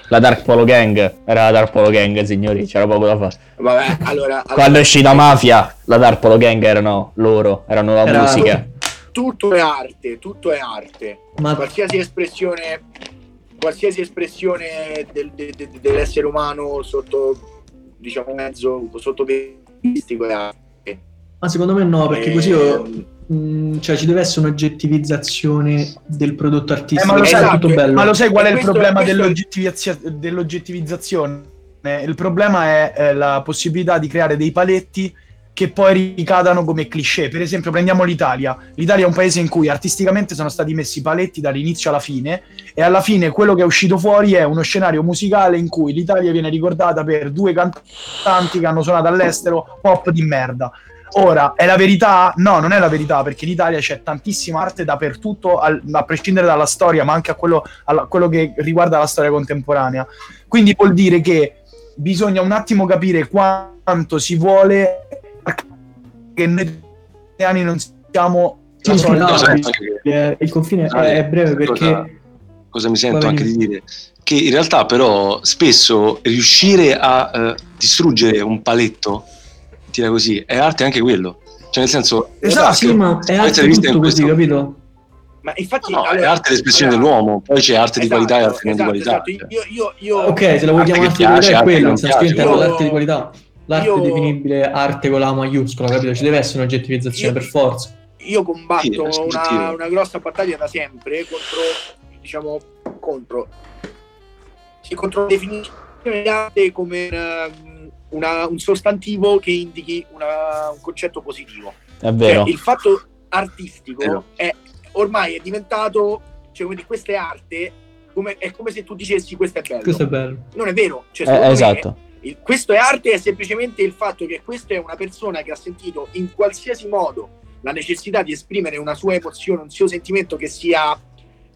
la Dark Polo Gang era la Dark Polo Gang, signori, c'era poco da fare. Vabbè, allora, Quando è allora, uscita Mafia, la Dark Polo Gang erano loro, erano la Era- musica. tutto è arte, tutto è arte. Ma Qualsiasi espressione, qualsiasi espressione del- de- de- dell'essere umano sotto, diciamo, mezzo sottopestico è arte. Ma secondo me no, perché così Ehm, io- mh, cioè, ci deve essere un'oggettivizzazione del prodotto Eh, artistico. ma, lo è sai, esatto, tutto bello. ma lo sai qual è E il questo- problema questo- dell'oggettivizia- dell'oggettivizzazione? Eh, Il problema è eh, la possibilità di creare dei paletti che poi ricadano come cliché. Per esempio, prendiamo l'Italia. L'Italia è un paese in cui artisticamente sono stati messi paletti dall'inizio alla fine, e alla fine quello che è uscito fuori è uno scenario musicale in cui l'Italia viene ricordata per due cantanti che hanno suonato all'estero pop di merda. Ora, è la verità? No, non è la verità, perché in Italia c'è tantissima arte dappertutto, al- a prescindere dalla storia, ma anche a quello, alla- quello che riguarda la storia contemporanea. Quindi vuol dire che bisogna un attimo capire quanto si vuole che noi italiani non siamo Sì, no, Cosa- sì. Eh, il confine Ah, è, breve perché cosa- cosa mi sento anche di dire? Che in realtà però spesso riuscire a eh, distruggere un paletto, tira così, è arte anche quello. Cioè nel senso... Esatto, sì, ma è arte tutto così, questo- capito? Ma infatti, No, è allora- arte l'espressione allora- dell'uomo, poi c'è arte di Esatto, qualità e arte non di esatto, qualità. esatto. cioè. Io, io, io, Ok, se la vuoi Arte chiamare che arte di qualità è arte quello, intendo Io- l'arte di qualità. L'arte io- è definibile arte con la maiuscola, capito? Ci deve essere un'oggettivizzazione Io- per forza. io combatto Sì, è una, una grossa battaglia da sempre contro, diciamo, contro, sì, contro la definizione di arte come ehm, una- un sostantivo che indichi una- un concetto positivo. È vero. Cioè, il fatto artistico Vero. è ormai è diventato, cioè, come dire, questa è arte, come- è come se tu dicessi questo è bello. Questo è bello. Non è vero. Cioè, Eh, esatto. il- questo è arte è semplicemente il fatto che questa è una persona che ha sentito in qualsiasi modo la necessità di esprimere una sua emozione, un suo sentimento che sia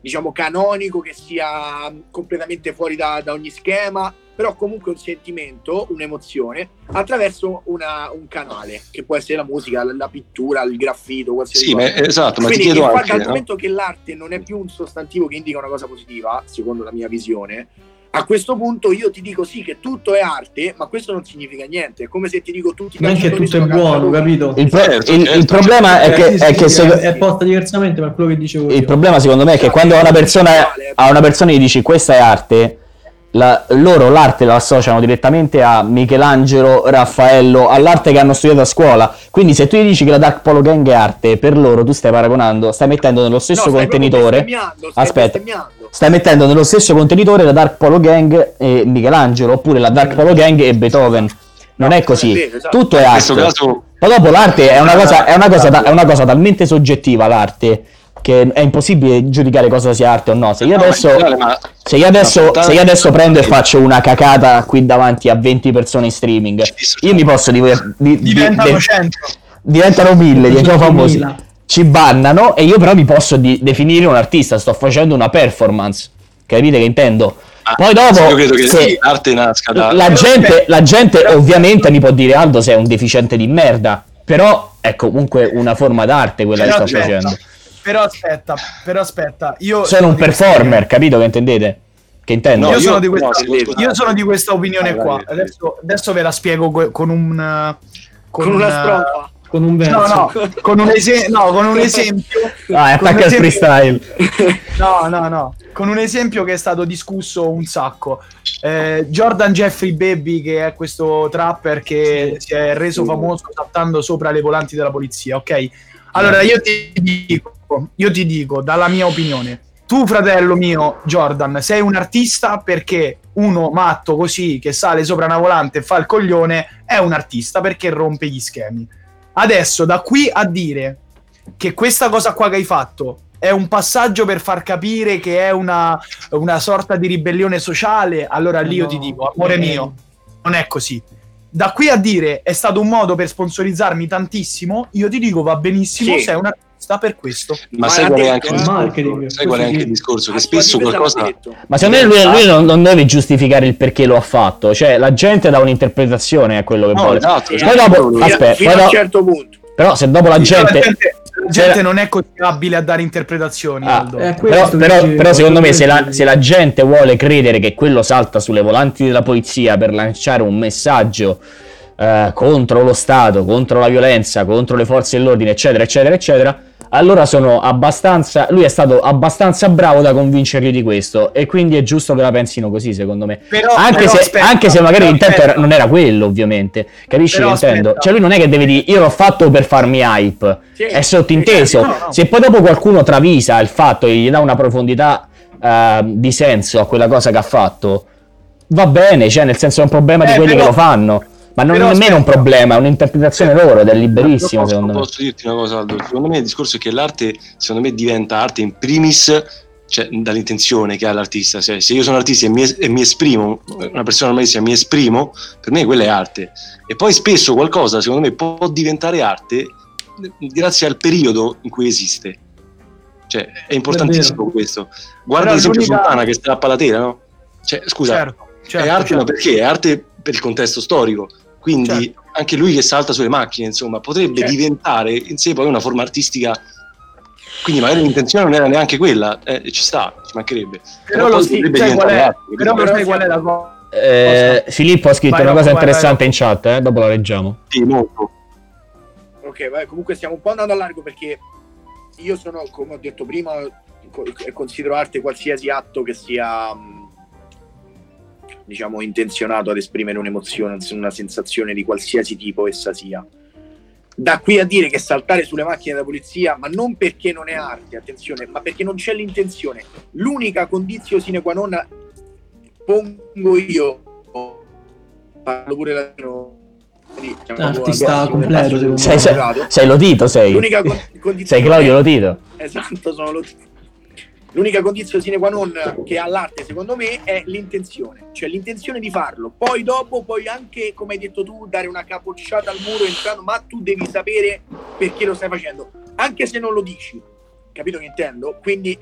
diciamo canonico, che sia mh, completamente fuori da, da ogni schema, però comunque un sentimento, un'emozione, attraverso una- un canale, che può essere la musica, la, la pittura, il graffito, qualsiasi Sì, cosa. ma, esatto, ma ti Quindi chiedo il fa- anche... dal no? momento che l'arte non è più un sostantivo che indica una cosa positiva, secondo la mia visione, a questo punto io ti dico sì che tutto è arte, ma questo non significa niente. È come se ti dico tutti i Non è che tutto è buono, capito? Il, pro- Certo, il- certo. il problema è che, è che sì, se- è posta diversamente, ma è quello che dicevo il io. problema secondo me è che quando a una persona, a una persona gli dici questa è arte, la- loro l'arte la associano direttamente a Michelangelo, Raffaello, all'arte che hanno studiato a scuola. Quindi se tu gli dici che la Dark Polo Gang è arte, per loro tu stai paragonando, stai mettendo nello stesso No, contenitore. stai Aspetta. Stai mettendo nello stesso contenitore la Dark Polo Gang e Michelangelo, oppure la Dark Polo Gang e Beethoven. Non è così. è vero, esatto. Tutto è arte. caso Ma dopo l'arte è una cosa, è una cosa, ta- è una cosa talmente soggettiva, l'arte, che è impossibile giudicare cosa sia arte o no. Se io No, adesso, generale, ma- se io adesso, se io adesso prendo e faccio una cacata qui davanti a 20 persone in streaming, io mi posso diver- di- di- Diventano de- 100. diventano mille, diventiamo famosi. 100.000. Ci bannano e io però mi posso di- definire un artista, sto facendo una performance. Capite che intendo? Ah, Poi dopo Io credo che se- l'arte nasca da... la gente, la gente ovviamente mi può dire Aldo sei un deficiente di merda, però è comunque una forma d'arte quella che sto aspetta, facendo. Però aspetta, però aspetta. Io Sono un di questa- performer, capito che intendete? Che intendo? io, No, sono io- di questa, no, io sono di questa opinione qua. Adesso, adesso ve la spiego co- con un. uh, Con una un, strofa. Con un verso. No, no, con un, ese- no, con un esempio. Ah, con attacca un il esempio- freestyle. No, no, no. Con un esempio che è stato discusso un sacco. Eh, Jordan Jeffrey Baby, che è questo trapper che si è reso famoso saltando sopra le volanti della polizia, ok? Allora io ti dico, io ti dico, dalla mia opinione, tu fratello mio, Jordan, sei un artista perché uno matto così che sale sopra una volante e fa il coglione è un artista perché rompe gli schemi. Adesso da qui a dire che questa cosa qua che hai fatto è un passaggio per far capire che è una, una sorta di ribellione sociale, allora lì io ti No. dico, amore Eh. mio, non è così. Da qui a dire è stato un modo per sponsorizzarmi tantissimo, io ti dico va benissimo, Sì. sei un artista per questo. Ma Ma sai qual è anche il eh? discorso? Marketing, Sai qual è anche il discorso? Che A sua spesso qualcosa... Ma secondo me lui, lui non, non deve giustificare il perché lo ha fatto. Cioè, la gente dà un'interpretazione a quello che No, vuole. esatto, Sì, Poi dopo, fino- aspetta, fino poi a un dopo- certo punto. però se dopo la La gente... gente, la gente non è così abile a dare interpretazioni. Ah, Aldo. Eh, Però, però- però secondo me se la, se la gente vuole credere che quello salta sulle volanti della polizia per lanciare un messaggio eh, contro lo Stato, contro la violenza, contro le forze dell'ordine, eccetera, eccetera, eccetera, allora sono abbastanza... Lui è stato abbastanza bravo da convincerli di questo e quindi è giusto che la pensino così, secondo me. Però- anche, però se, aspetta, anche se magari l'intento era- non era quello, ovviamente. Capisci Però che intendo? aspetta. Cioè lui non è che deve dire io l'ho fatto per farmi hype. Sì, è sottinteso. sì, no, no. Se poi dopo qualcuno travisa il fatto e gli dà una profondità eh, di senso a quella cosa che ha fatto, va bene, cioè nel senso è un problema di Eh, quelli però- che lo fanno. Ma non però è nemmeno un problema, è un'interpretazione loro ed è liberissimo posso, secondo me. posso dirti una cosa, Aldo? Secondo me il discorso è che l'arte, secondo me, diventa arte in primis cioè, dall'intenzione che ha l'artista. Se, se io sono artista e mi, es- e mi esprimo, una persona normalissima mi esprimo, per me quella è arte. E poi spesso qualcosa, secondo me, può diventare arte eh, grazie al periodo in cui esiste. Cioè, è importantissimo questo. Guarda Però ad esempio l'unica- Fontana che strappa la tela, no? Cioè, scusa, Certo, certo, è arte, certo. ma perché? È arte per il contesto storico. Quindi Certo. anche lui che salta sulle macchine, insomma, potrebbe Certo. diventare in sé poi una forma artistica. Quindi magari l'intenzione non era neanche quella, eh, ci sta, ci mancherebbe. Però poi lo sai, potrebbe sai qual è? Però lo Però sai qual è la cosa? Eh, Filippo ha scritto Vai, una cosa vai, interessante vai, in chat, eh, dopo la leggiamo. Sì, molto. Ok, vai, comunque stiamo un po' andando a largo perché io sono, come ho detto prima, co- considero arte qualsiasi atto che sia, mh, diciamo, intenzionato ad esprimere un'emozione, una sensazione di qualsiasi tipo essa sia. Da qui a dire che saltare sulle macchine della polizia, ma non perché non è arte, attenzione, ma perché non c'è l'intenzione. L'unica condizione sine qua non pongo io, parlo pure latino, diciamo, Artista completo. Sei, sei, sei Lotito, sei. L'unica con- condizione Sei Claudio Lotito. Esatto, sono lo... L'unica condizione sine qua non che ha l'arte, secondo me, è l'intenzione, cioè l'intenzione di farlo. Poi dopo puoi anche, come hai detto tu, dare una capocciata al muro entrando, ma tu devi sapere perché lo stai facendo, anche se non lo dici. Capito che intendo? Quindi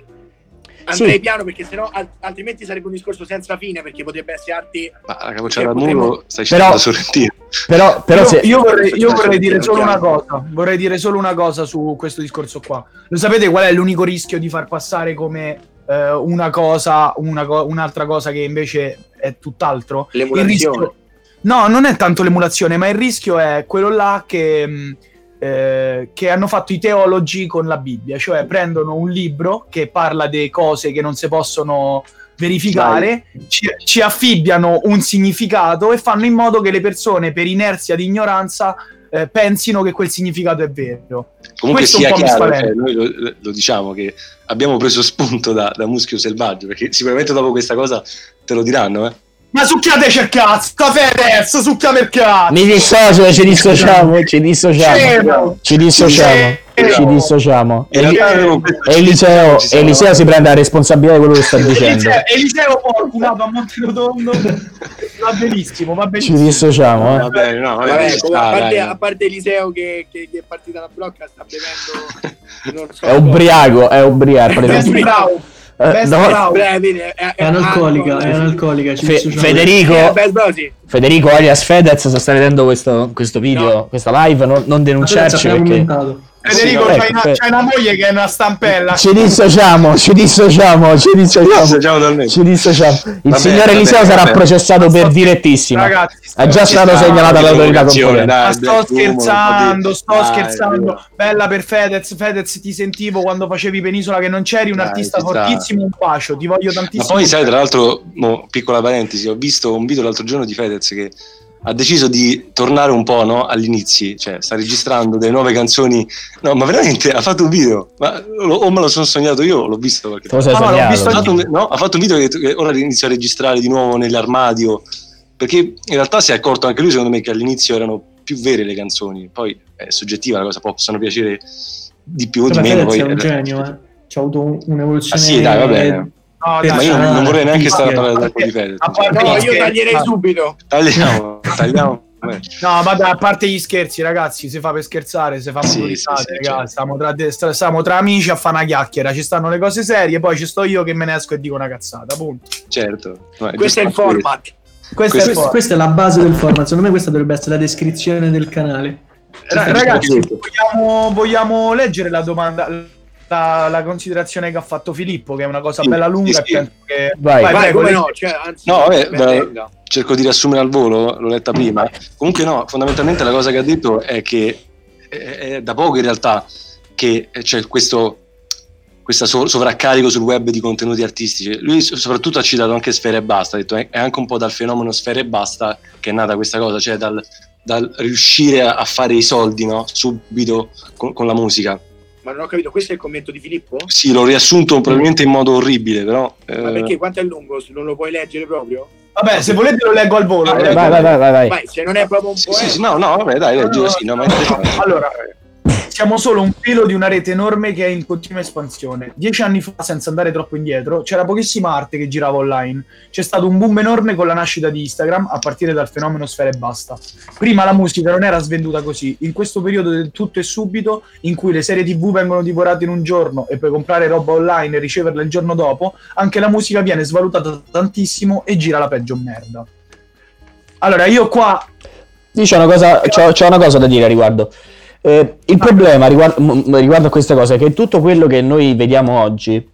andrei Sì. piano perché sennò al- altrimenti sarebbe un discorso senza fine perché potrebbe essere arte Ma la capocciata al Cioè, muro potremmo- stai Però- citando Sorrentino. Però, però io, se... io vorrei, io vorrei dire solo una cosa. Vorrei dire solo una cosa su questo discorso qua. Lo sapete qual è l'unico rischio di far passare come eh, una cosa, una co- un'altra cosa che invece è tutt'altro? L'emulazione. rischio- No, non è tanto l'emulazione, ma il rischio è quello là che, mh, eh, che hanno fatto i teologi con la Bibbia, cioè prendono un libro che parla di cose che non si possono verificare, ci, ci affibbiano un significato e fanno in modo che le persone per inerzia di ignoranza eh, pensino che quel significato è vero. Comunque Questo sia chiaro, cioè, noi lo, lo diciamo che abbiamo preso spunto da, da Muschio Selvaggio, perché sicuramente dopo questa cosa te lo diranno, eh. Ma succhiateci cazzo, Fedez, succhiate il cazzo! Mi dissocio, ci dissociamo, ci dissociamo. Ci dissociamo, ci dissociamo. Eliseo, ci Eliseo si prende la responsabilità di quello che sta dicendo. Eliseo, Porco, nato a Monterotondo, va benissimo, va Ci benissimo. dissociamo, eh. Va bene, no, vabbè, Vabbè, ci a, parte, a parte Eliseo che, che, che è partita la blocca, sta bevendo. non so È ubriaco, è ubriaco. Best Eh, best no, bravo. Beh, vedi, è, è, È analcolica, è alcol, analcolica. ci Fe-. Federico, Eh, beh, bro, sì. Federico alias Fedez, se sta vedendo questo, questo video, No. questa live, non, non Ma denunciarci perché. Federico, sì, c'hai, ecco, una, c'hai una moglie che è una stampella. ci dissociamo, ci dissociamo, ci dissociamo. Ci dissociamo. Il Vabbè, signor vabbè, Eliseo sarà vabbè. processato per direttissimo. Ragazzi, È già stato sta, segnalato all'autorità competente. Ma sto scherzando, sto dai, scherzando. dai. Bella per Fedez. Fedez, ti sentivo quando facevi Penisola che non c'eri. Un Dai, artista fortissimo. Un bacio, ti voglio Ma tantissimo. poi sai, tra l'altro, mo, piccola parentesi, ho visto un video l'altro giorno di Fedez che ha deciso di tornare un po' no, all'inizio, cioè sta registrando delle nuove canzoni. No, ma veramente ha fatto un video, ma, lo- o me lo sono sognato io, o l'ho visto lo sei Ah, visto ha fatto, un, no, ha fatto un video che, che ora inizia a registrare di nuovo nell'armadio perché in realtà si è accorto anche lui secondo me che all'inizio erano più vere le canzoni poi è soggettiva la cosa possono piacere di più o di meno Fedez poi, è un genio, eh. C'ha avuto un- un'evoluzione. Ah, sì, dai, va bene. No, Eh, dai, ma io non, non vorrei neanche sì, stare a parlare di Fedez parte No, io scherzi, taglierei ah, subito. tagliamo tagliamo vabbè. No, ma dai, a parte gli scherzi, ragazzi, si fa per scherzare, si fa Sì, sì, sì, ragazzi. certo. Stiamo tra, stiamo tra amici a fare una chiacchiera, ci stanno le cose serie, poi ci sto io che me ne esco e dico una cazzata, punto. certo Ma Questo è il format. Questo, Questo- è il Questa, format. questa è la base del format. Secondo me questa dovrebbe essere la descrizione del canale. Ra- ragazzi, vogliamo, vogliamo leggere la domanda, la, la considerazione che ha fatto Filippo, che è una cosa Sì, bella lunga. sì, e sì. penso che... Vai. Vai, prego, come no? Cioè, anzi, No, vabbè, venga. cerco di riassumere al volo, l'ho letta prima. Comunque no, fondamentalmente la cosa che ha detto è che è, è da poco in realtà che c'è questo questa so- sovraccarico sul web di contenuti artistici. Lui soprattutto ha citato anche Sfera e Basta, ha detto è è anche un po' dal fenomeno Sfera e Basta che è nata questa cosa, cioè dal, dal riuscire a, a fare i soldi no? subito con, con la musica. Ma non ho capito, questo è il commento di Filippo? Sì, l'ho riassunto probabilmente in modo orribile, però... Ma eh, perché quanto è lungo? Non lo puoi leggere proprio? Vabbè, se volete lo leggo al volo. Vai, lo leggo Vai, vai, vai, vai, vai. Vai, se non è proprio un sì, po'. sì, sì, no, no, vabbè, dai, leggilo, sì, no, ma è interessante. Allora, siamo solo un filo di una rete enorme che è in continua espansione. Dieci anni fa, senza andare troppo indietro, c'era pochissima arte che girava online. C'è stato un boom enorme con la nascita di Instagram, a partire dal fenomeno Sfera e Basta. Prima la musica non era svenduta così. In questo periodo del tutto e subito, in cui le serie TV vengono divorate in un giorno e puoi comprare roba online e riceverla il giorno dopo, anche la musica viene svalutata tantissimo e gira la peggio merda. Allora, io qua Dice una cosa, c'ho, c'ho una cosa da dire a riguardo. Eh, il problema riguardo, m- riguardo a queste cose è che tutto quello che noi vediamo oggi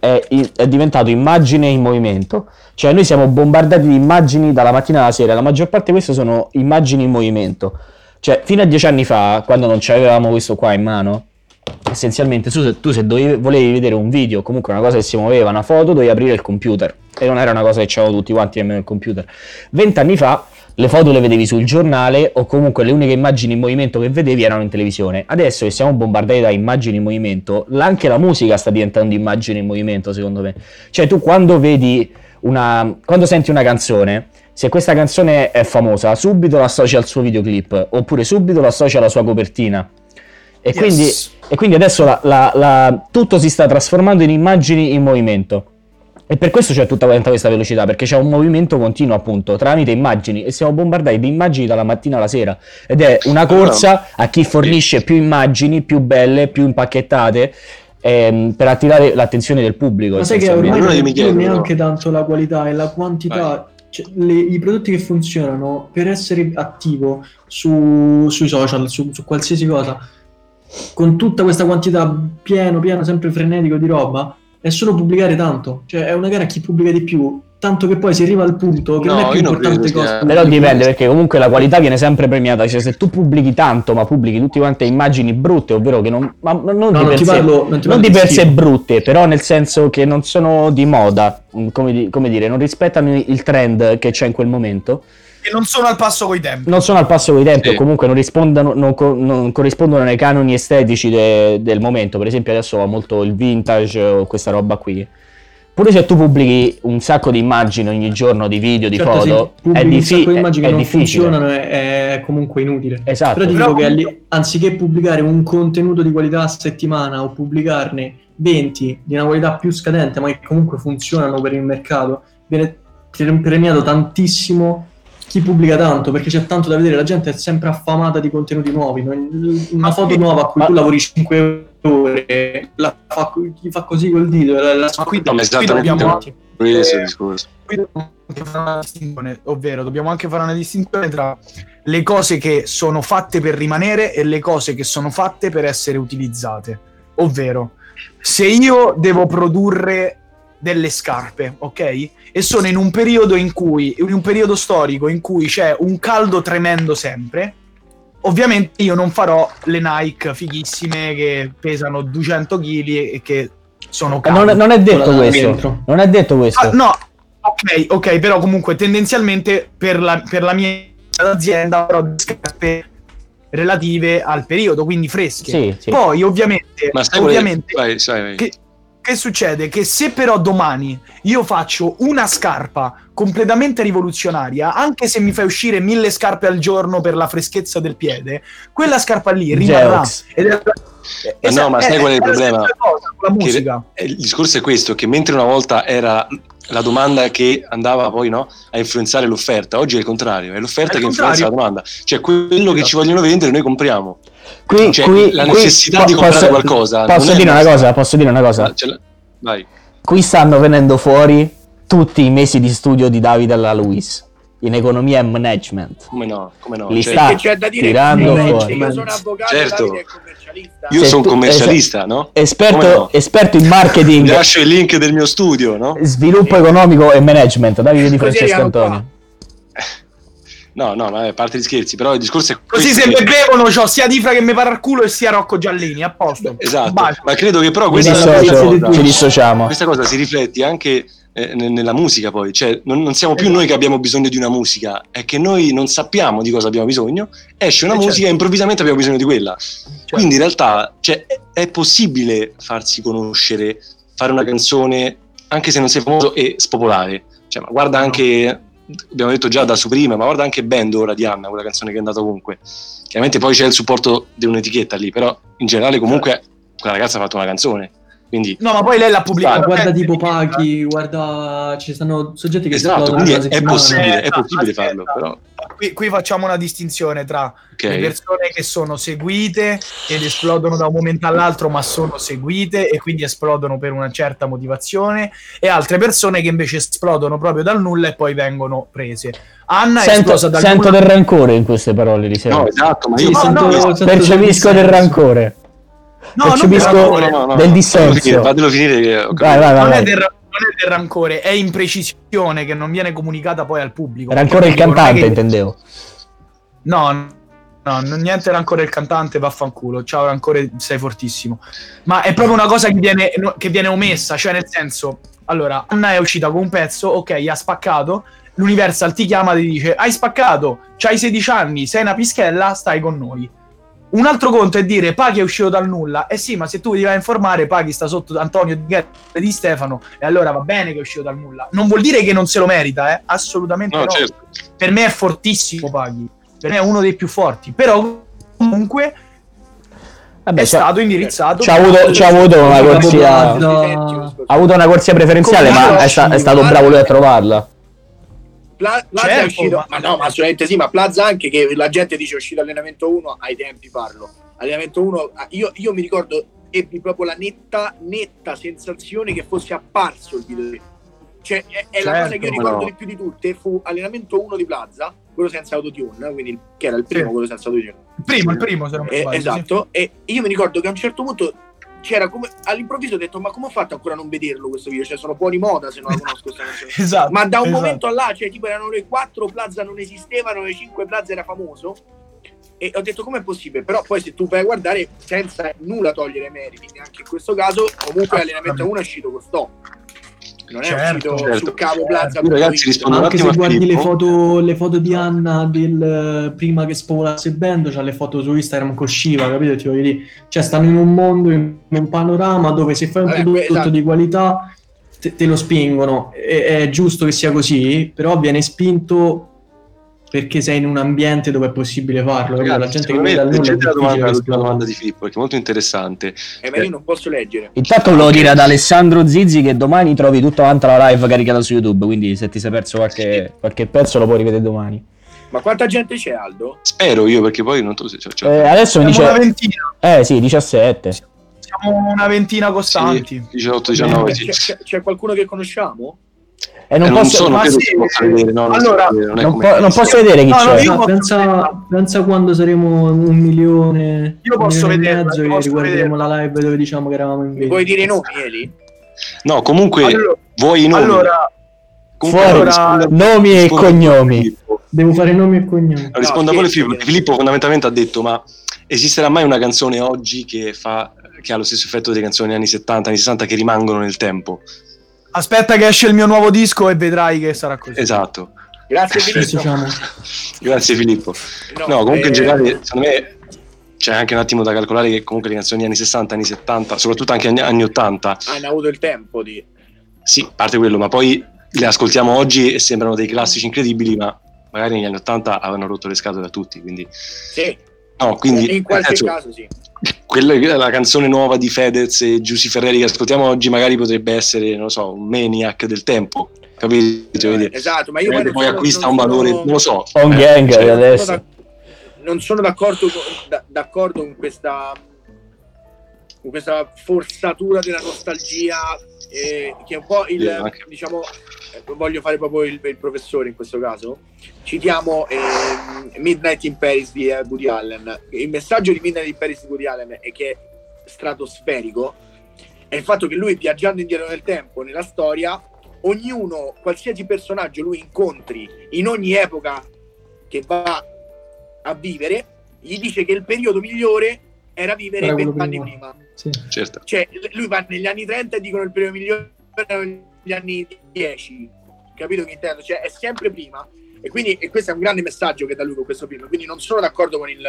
è, è diventato immagine in movimento. Cioè noi siamo bombardati di immagini dalla mattina alla sera, la maggior parte di queste sono immagini in movimento. Cioè fino a dieci anni fa, quando non avevamo questo qua in mano, essenzialmente tu, se- tu se dovevi, volevi vedere un video, comunque una cosa che si muoveva, una foto, dovevi aprire il computer. E non era una cosa che c'avevano tutti quanti nemmeno il computer. Vent'anni fa le foto le vedevi sul giornale o comunque le uniche immagini in movimento che vedevi erano in televisione. Adesso che siamo bombardati da immagini in movimento, anche la musica sta diventando immagine in movimento, secondo me. Cioè tu quando vedi una quando senti una canzone, se questa canzone è famosa, subito la associ al suo videoclip oppure subito la associ alla sua copertina. E Yes. quindi e quindi adesso la- la- la- tutto si sta trasformando in immagini in movimento. E per questo c'è tutta questa velocità, perché c'è un movimento continuo appunto tramite immagini e siamo bombardati di immagini dalla mattina alla sera. Ed è una corsa a chi fornisce più immagini, più belle, più impacchettate, ehm, per attirare l'attenzione del pubblico. Ma sai che ormai non è più chiedo, neanche tanto la qualità e la quantità. Cioè, le- I prodotti che funzionano per essere attivo su- sui social, su, su qualsiasi cosa, con tutta questa quantità pieno, pieno, sempre frenetico di roba, è solo pubblicare tanto. Cioè, è una gara a chi pubblica di più tanto che poi si arriva al punto che No, non è più importante cosa sia- Però dipende perché comunque la qualità viene sempre premiata. Cioè, se tu pubblichi tanto, ma pubblichi tutte quante immagini brutte, ovvero che non, ma non No, di non per ti sé, parlo, non ti non di per sé brutte, però nel senso che non sono di moda, mm, come, di- come dire, non rispettano il trend che c'è in quel momento, E non sono al passo coi tempi. non sono al passo coi tempi Sì. o comunque non, rispondono, non, co- non corrispondono ai canoni estetici de- del momento. Per esempio adesso va molto il vintage o questa roba qui. Pure se tu pubblichi un sacco di immagini ogni giorno, di video, di Certo, foto, sì, è, diffi- sacco di immagini è che non difficile. funzionano è, è comunque inutile. Esatto. Però ti Però dico che comunque- alli- anziché pubblicare un contenuto di qualità a settimana o pubblicarne 20 di una qualità più scadente, ma che comunque funzionano per il mercato, viene pre- premiato tantissimo chi pubblica tanto, perché c'è tanto da vedere, la gente è sempre affamata di contenuti nuovi. Una foto nuova a cui ma- tu lavori 5 ore, la fa, chi fa così col dito, la, la Ma qui, No, qui esattamente dobbiamo, Eh, qui dobbiamo anche fare una distinzione, ovvero dobbiamo anche fare una distinzione tra le cose che sono fatte per rimanere e le cose che sono fatte per essere utilizzate. Ovvero, se io devo produrre delle scarpe, ok? E sono in un periodo in cui, in un periodo storico in cui c'è un caldo tremendo sempre, ovviamente io non farò le Nike fighissime che pesano 200 kg e che sono Eh, Non, calde. non è detto questo. dentro. Non è detto questo. Ah, no, ok, ok, però comunque tendenzialmente per la, per la mia azienda avrò scarpe relative al periodo, quindi fresche. Sì, sì. Poi ovviamente, Ma sai è- ovviamente vai, sai, vai. che, che succede? Che se però domani io faccio una scarpa completamente rivoluzionaria, anche se mi fai uscire mille scarpe al giorno per la freschezza del piede, quella scarpa lì rimarrà. Ma no, ma sai qual è il problema? cosa Che-. Eh, Il discorso è questo, che mentre una volta era la domanda che andava poi no, a influenzare l'offerta, oggi è il contrario, è l'offerta È che influenza la contrario. domanda. Cioè quello che ci vogliono vendere noi compriamo. Qui, Cioè, qui- la qui- necessità po- di comprare posso- qualcosa Posso dire una cosa? Posso dire una cosa? Vai. Qui stanno venendo fuori tutti i mesi di studio di Davide alla Luis in economia e management. Come no? Come no? Li Cioè, sta- c'è da dire tirando fuori. io sono avvocato Certo. Io Se sono tu- commercialista, no? Esperto, no? esperto in Vi marketing, lascio il link del mio studio, no? sviluppo economico e management. Davide Di Francesco. Antonio. No, no, ma a parte gli scherzi, però il discorso è Così se che- mi bevono c'ho sia Difra che mi para il culo e sia Rocco Giallini, a posto. Esatto, Bacio. ma credo che però questa, dissocio, cosa- questa cosa si rifletti anche eh, ne- nella musica poi, cioè non, non siamo più noi che abbiamo bisogno di una musica, è che noi non sappiamo di cosa abbiamo bisogno, esce una Eh, musica certo. e improvvisamente abbiamo bisogno di quella. Certo. Quindi in realtà cioè, è, è possibile farsi conoscere, fare una canzone, anche se non sei famoso, e spopolare. Cioè, ma guarda anche, abbiamo detto già da su prima, ma guarda anche Band ora di Anna, quella canzone che è andata ovunque. Chiaramente poi c'è il supporto di un'etichetta lì, però in generale comunque quella ragazza ha fatto una canzone. Quindi No, ma poi lei l'ha pubblicata. Guarda Eh, tipo sì, Paghi, guarda, ci stanno soggetti che esatto, esplodono quindi in è, è possibile, è Eh, possibile farlo, però Qui, qui facciamo una distinzione tra le ok. persone che sono seguite ed esplodono da un momento all'altro, ma sono seguite e quindi esplodono per una certa motivazione, e altre persone che invece esplodono proprio dal nulla e poi vengono prese. Anna è Sento, esplosa dal sento del rancore in queste parole, Eliseo. No, esatto, ma io no, sento- no, sento Percepisco del rancore. No, non del percepisco rancore, del Fatelo dissenso. finire, fatelo finire. Vai, vai, vai. non, è del, non è del rancore, è imprecisione che non viene comunicata poi al pubblico. Rancore il dico, non è cantante, che- intendevo. No, no, niente rancore il cantante, vaffanculo. Ciao, rancore, sei fortissimo. Ma è proprio una cosa che viene, che viene omessa, cioè nel senso, allora, Anna è uscita con un pezzo, ok, ha spaccato, l'Universal ti chiama e ti dice, hai spaccato, c'hai 16 anni, sei una pischella, stai con noi. Un altro conto è dire Paghi è uscito dal nulla. Eh sì, ma se tu ti vai a informare, Paghi sta sotto Antonio Di e Stefano, e allora va bene che è uscito dal nulla. Non vuol dire che non se lo merita, eh? Assolutamente No, no certo. per me è fortissimo Paghi, per me è uno dei più forti, però comunque Vabbè, è c'ha, stato indirizzato c'ha avuto, c'ha avuto una corsia. Ha avuto una corsia preferenziale, ma è, sta- è stato bravo lui a trovarla. Pla- Plaza Certo, è uscito, ma- ma... no, ma assolutamente sì, ma Plaza anche che la gente dice è uscito allenamento 1, ai tempi parlo. Allenamento 1, io, io mi ricordo, ebbi proprio la netta, netta sensazione che fosse apparso il video. Cioè, è, è la Certo, cosa che io ricordo no. di più di tutte, fu allenamento 1 di Plaza, quello senza autotune, quindi che era il primo, Sì. quello senza autotune. il primo, il primo se non mi Eh, sbaglio, sì. esatto, e io mi ricordo che a un certo punto c'era come all'improvviso ho detto ma come ho fatto ancora a non vederlo questo video cioè sono fuori moda se non la conosco questa canzone Esatto. ma da un esatto. momento là cioè tipo erano le 4 Plaza non esistevano le 5 Plaza era famoso e ho detto com'è possibile però poi se tu vai a guardare senza nulla togliere meriti neanche in questo caso comunque allenamento 1 è uscito con sto non è Certo, uscito certo. su Cavo Plaza Io, ragazzi, rispondo Anche se guardi le foto, le foto di Anna del prima che spopolasse il band, c'ha le foto su Instagram con Shiva, capito? Ti voglio dire, cioè stanno in un mondo, in un panorama dove se fai un Vabbè, prodotto esatto. di qualità te, te lo spingono. E- è giusto che sia così, però viene spinto perché sei in un ambiente dove è possibile farlo. capito? La Ragazzi, gente che me dal nulla la domanda, esplode. domanda di Filippo perché è molto interessante. eh, ma io non posso leggere Intanto volevo dire ad Alessandro Zizzi che domani trovi tutta quanta la live caricata su YouTube, quindi se ti sei perso qualche, qualche pezzo lo puoi rivedere domani. ma quanta gente c'è Aldo? Spero io perché poi non so se c'è. Eh, adesso mi Siamo una dice... ventina. Eh sì, 17. Siamo una ventina costanti. 18-19 C'è, sì. c'è- c'è qualcuno che conosciamo? E Eh, non, non posso, sono sì, si possa vedere, no, non allora, vedere, non non, po- non posso vedere chi No, no, c'è. posso pensa, pensa quando saremo un milione, Io posso milione e riguarderemo la live dove diciamo che eravamo in video. puoi dire i nomi, Eli? No, comunque Allora, vuoi i nomi. allora, Comunque, Fuori risponda- nomi e cognomi. Devo fare nomi e cognomi. Risponda No, pure sì, Filippo, Filippo fondamentalmente ha detto ma esisterà mai una canzone oggi che, fa, che ha lo stesso effetto delle canzoni anni 70, anni 60 che rimangono nel tempo? Aspetta che esce il mio nuovo disco e vedrai che sarà così. Esatto. Grazie Filippo. associamo. Grazie Filippo. No, comunque in eh, generale, secondo me c'è anche un attimo da calcolare che comunque le canzoni anni 60, anni 70, soprattutto anche anni, anni 80, Hanno avuto il tempo di... sì, a parte quello, ma poi le ascoltiamo oggi e sembrano dei classici incredibili, ma magari negli anni 80 avevano rotto le scatole a tutti, quindi... Sì, No, quindi... in qualche nel senso, caso sì. quella, la canzone nuova di Fedez e Giussi Ferreri che ascoltiamo oggi magari potrebbe essere, non lo so, un maniac del tempo, capito? Vedi, Esatto, ma io non poi acquista un valore, sono- non lo so. On Eh, gang cioè, non sono adesso. d'ac- non sono d'accordo con, da- d'accordo con questa con questa forzatura della nostalgia eh, che è un po' il anche. diciamo eh, voglio fare proprio il, il professore in questo caso citiamo ehm, Midnight in Paris di eh, Woody Allen il messaggio di Midnight in Paris di Woody Allen è che è stratosferico è il fatto che lui viaggiando indietro nel tempo nella storia ognuno qualsiasi personaggio lui incontri in ogni epoca che va a vivere gli dice che il periodo migliore era vivere Era vent'anni prima. prima Sì. certo. cioè lui va negli anni 30 e dicono il periodo migliore erano gli anni 10 capito che intendo? cioè è sempre prima e quindi e questo è un grande messaggio che dà lui con questo film quindi non sono d'accordo con il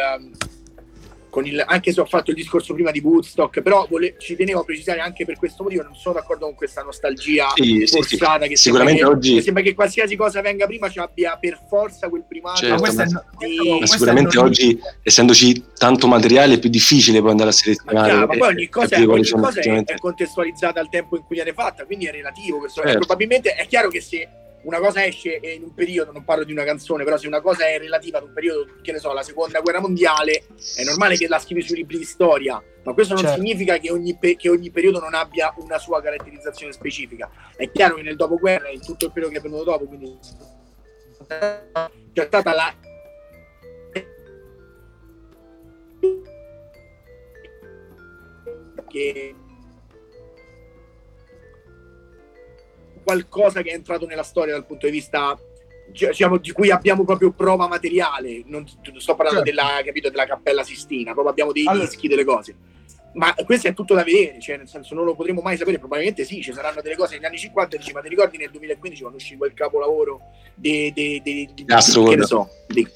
il, anche se ho fatto il discorso prima di Woodstock però vole- ci tenevo a precisare anche per questo motivo non sono d'accordo con questa nostalgia Sì, forzata sì. che Sicuramente sembra oggi- che sembra che qualsiasi cosa venga prima ci abbia per forza quel primato Certo, Ma è- ma- di- Ma è sicuramente oggi, essendoci tanto materiale, è più difficile poi andare a selezionare. Chiaro, ma poi ogni cosa, quali ogni cosa è, è contestualizzata al tempo in cui viene fatta, quindi è relativo. Questo, Certo. Probabilmente è chiaro che se una cosa esce in un periodo, non parlo di una canzone, però se una cosa è relativa ad un periodo, che ne so, la seconda guerra mondiale, è normale che la scrivi sui libri di storia, ma questo non Certo. significa che ogni, pe- che ogni periodo non abbia una sua caratterizzazione specifica. È chiaro che nel dopoguerra, in tutto il periodo che è venuto dopo, quindi c'è stata la che qualcosa che è entrato nella storia dal punto di vista diciamo, di cui abbiamo proprio prova materiale non non sto parlando Certo. della, capito, della cappella Sistina proprio abbiamo dei Allora- dischi delle cose ma questo è tutto da vedere cioè nel senso non lo potremo mai sapere probabilmente sì ci saranno delle cose negli anni 50 dici ma ti ricordi nel 2015 quando uscì quel capolavoro di, di, di, di, Astroworld. che ne so di,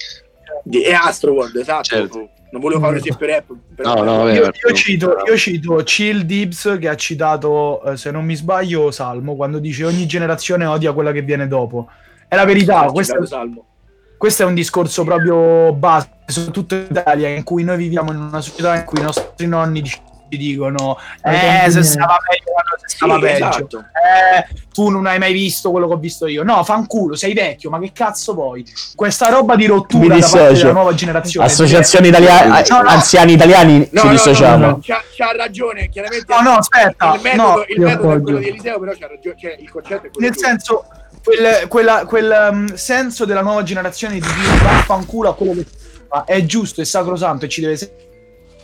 di, è Astroworld esatto Certo. Non volevo fare un esempio rap però No, no, vabbè, Io, io cito, io cito Chill Dibs che ha citato, eh, se non mi sbaglio, Salmo, quando dice ogni generazione odia quella che viene dopo. È la verità, questo, Salmo. questo è un discorso proprio base, soprattutto in Italia, in cui noi viviamo in una società in cui i nostri nonni ci dicono eh, se miei." stava meglio quando si stava Sì, peggio. esatto. Eh, tu non hai mai visto quello che ho visto io. No, fanculo, sei vecchio, ma che cazzo vuoi? Questa roba di rottura da parte della nuova generazione. Associazioni italiane, No, no. anziani italiani, No, ci no, dissociamo. no, no, c'ha, c'ha ragione, chiaramente. No, no, aspetta, Il metodo, no, il metodo è quello di Eliseo, però c'ha ragione, cioè il concetto è quello Nel senso, quel, quella- quel, um, senso della nuova generazione di dire vaffanculo a quello che fa è giusto, è sacrosanto e ci deve essere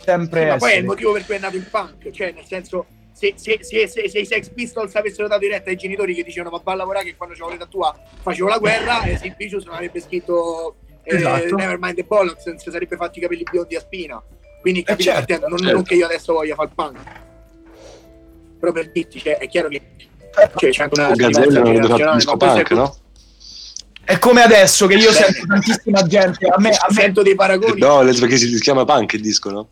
sempre Sì, ma poi è il motivo per cui è nato il punk, cioè nel senso se, se, se, se, se i Sex Pistols avessero dato diretta ai genitori che dicevano ma va a lavorare che quando c'avevo l'età tua facevo la guerra e Sid Vicious non avrebbe scritto eh, Esatto. Nevermind the Bollocks non si sarebbe fatti i capelli biondi a spina quindi capito certo, che intendo? non, certo. non che io adesso voglia fare il punk però per dirti cioè, è chiaro che cioè, c'è anche una disco ma poi punk, no? È come adesso che io Bene. sento tantissima gente. A me, a me- sento dei paragoni No, le- perché si chiama punk il disco, no?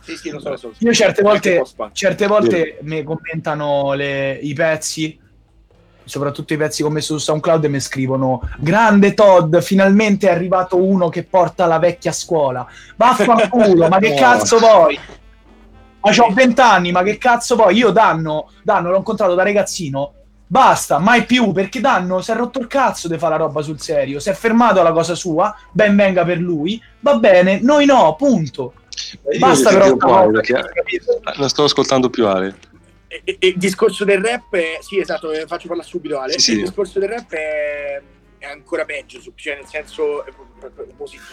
Sì sì lo so, lo so. io certe volte, certe volte mi commentano le- i pezzi, soprattutto i pezzi commessi su SoundCloud, e mi scrivono: Grande Todd, finalmente è arrivato uno che porta la vecchia scuola. Vaffanculo, ma che cazzo vuoi? Ma c'ho 20 anni, ma che cazzo vuoi? Io danno, danno l'ho incontrato da ragazzino. Basta, mai più, perché Danno si è rotto il cazzo di fare la roba sul serio. Si è fermato alla cosa sua, ben venga per lui. Va bene, noi no, punto. Basta però perché capito? non sto ascoltando più Ale. E- e- e il discorso del rap, è- sì, esatto, eh, faccio parlare subito Ale. Sì, sì. Il discorso del rap è, è ancora peggio, cioè nel senso, eh,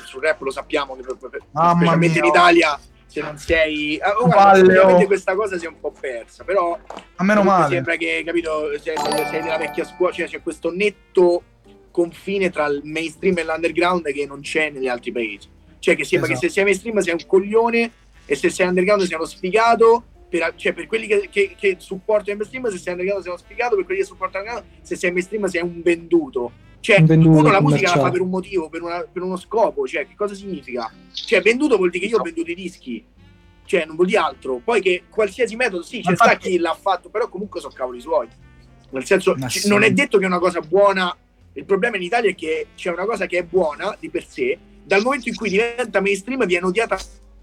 sul rap lo sappiamo, che specialmente in Italia, se non sei... ah, oh, guarda, questa cosa si è un po' persa, però A meno male. sembra che, capito, sei, sei della vecchia scuola, cioè c'è questo netto confine tra il mainstream e l'underground che non c'è negli altri paesi. Cioè che sembra Esatto. che se sei mainstream sei un coglione e se sei underground sei uno sfigato per, cioè per quelli che, che, che supportano il mainstream se sei underground sei uno sfigato per quelli che supportano underground se sei mainstream sei un venduto. Cioè Un venduto, uno la musica la fa per un motivo per, una- per uno scopo cioè che cosa significa? Cioè venduto vuol dire che io ho venduto i dischi. Cioè non vuol dire altro. Poi che qualsiasi metodo sì c'è sta chi l'ha fatto però comunque sono cavoli suoi. Nel senso Ma ci- sì. non è detto che è una cosa buona. Il problema in Italia è che c'è una cosa che è buona di per sé dal momento in cui diventa mainstream viene odiata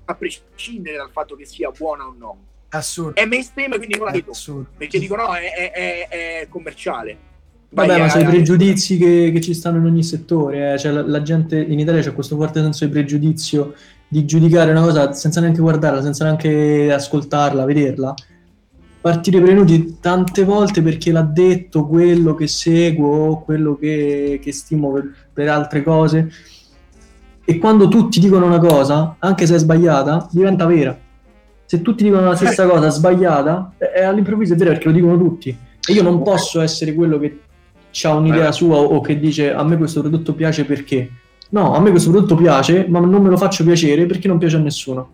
a prescindere dal fatto che sia buona o no Assurdo. è mainstream quindi non la vedo Assurdo. perché dico no è, è- è- commerciale Vai, Vabbè, ma eh, sono i pregiudizi che, che ci stanno in ogni settore. eh. Cioè, la, la gente in Italia c'è questo forte senso di pregiudizio di giudicare una cosa senza neanche guardarla, senza neanche ascoltarla, vederla. Partire prevenuti tante volte perché l'ha detto quello che seguo, quello che, che stimo per, per altre cose. E quando tutti dicono una cosa, anche se è sbagliata, diventa vera. Se tutti dicono la stessa cosa sbagliata, eh, all'improvviso è vera perché lo dicono tutti. E io non posso essere quello che ha un'idea Eh. sua o che dice a me questo prodotto piace perché. No, a me questo prodotto piace, ma non me lo faccio piacere perché non piace a nessuno.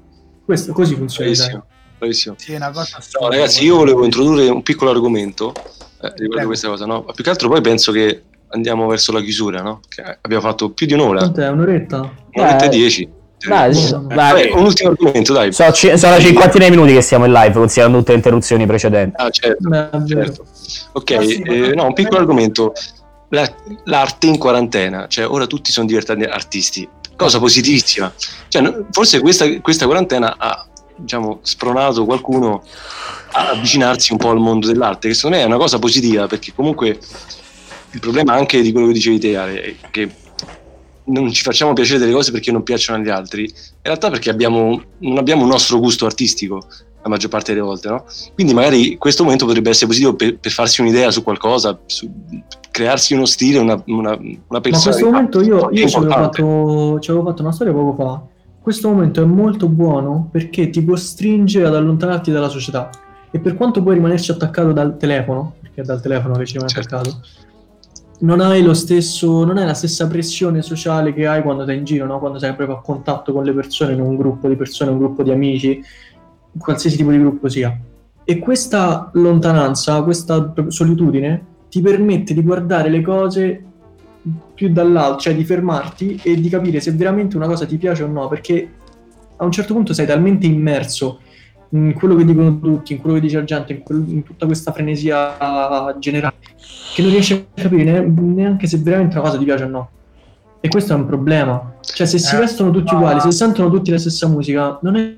Questo così funziona. Bravissimo, bravissimo. Sì, è una cosa No, ragazzi, io volevo introdurre un piccolo argomento eh, riguardo Prego. questa cosa, no? Più che altro poi penso che andiamo verso la chiusura, no? Che abbiamo fatto più di un'ora, Quant'è? Un'oretta? un'oretta e Eh, dieci. Dai, dai, Vabbè, un ultimo argomento, dai. sono, ci- sono una cinquantina di minuti che siamo in live, considerando tutte le interruzioni precedenti. Ah, certo, Beh, certo. Ok, Ah, sì, eh, no, un piccolo argomento. La- l'arte in quarantena, cioè ora tutti sono diventati artisti, cosa positivissima. Cioè, forse questa, questa quarantena ha diciamo, spronato qualcuno a avvicinarsi un po' al mondo dell'arte, che secondo me è una cosa positiva, perché comunque il problema anche di quello che dicevi te, Ale, è che non ci facciamo piacere delle cose perché non piacciono agli altri, in realtà perché abbiamo, non abbiamo un nostro gusto artistico la maggior parte delle volte, no? Quindi magari questo momento potrebbe essere positivo per, per farsi un'idea su qualcosa, su crearsi uno stile, una, una, una Ma personalità. questo momento io, io ci, avevo fatto, ci avevo fatto una storia poco fa. Questo momento è molto buono perché ti costringe ad allontanarti dalla società. E per quanto puoi rimanerci attaccato dal telefono, perché è dal telefono che ci rimani Certo. attaccato, non hai stesso, non hai la stessa pressione sociale che hai quando sei in giro, no? quando sei proprio a contatto con le persone, in un gruppo di persone, un gruppo di amici, qualsiasi tipo di gruppo sia. E questa lontananza, questa solitudine ti permette di guardare le cose più dall'alto, cioè di fermarti e di capire se veramente una cosa ti piace o no, perché a un certo punto sei talmente immerso in quello che dicono tutti, in quello che dice la gente, in, quel- in tutta questa frenesia generale, che non riesci a capire ne- neanche se veramente una cosa ti piace o no. E questo è un problema. Cioè, se si Eh, vestono tutti uguali, se sentono tutti la stessa musica, non è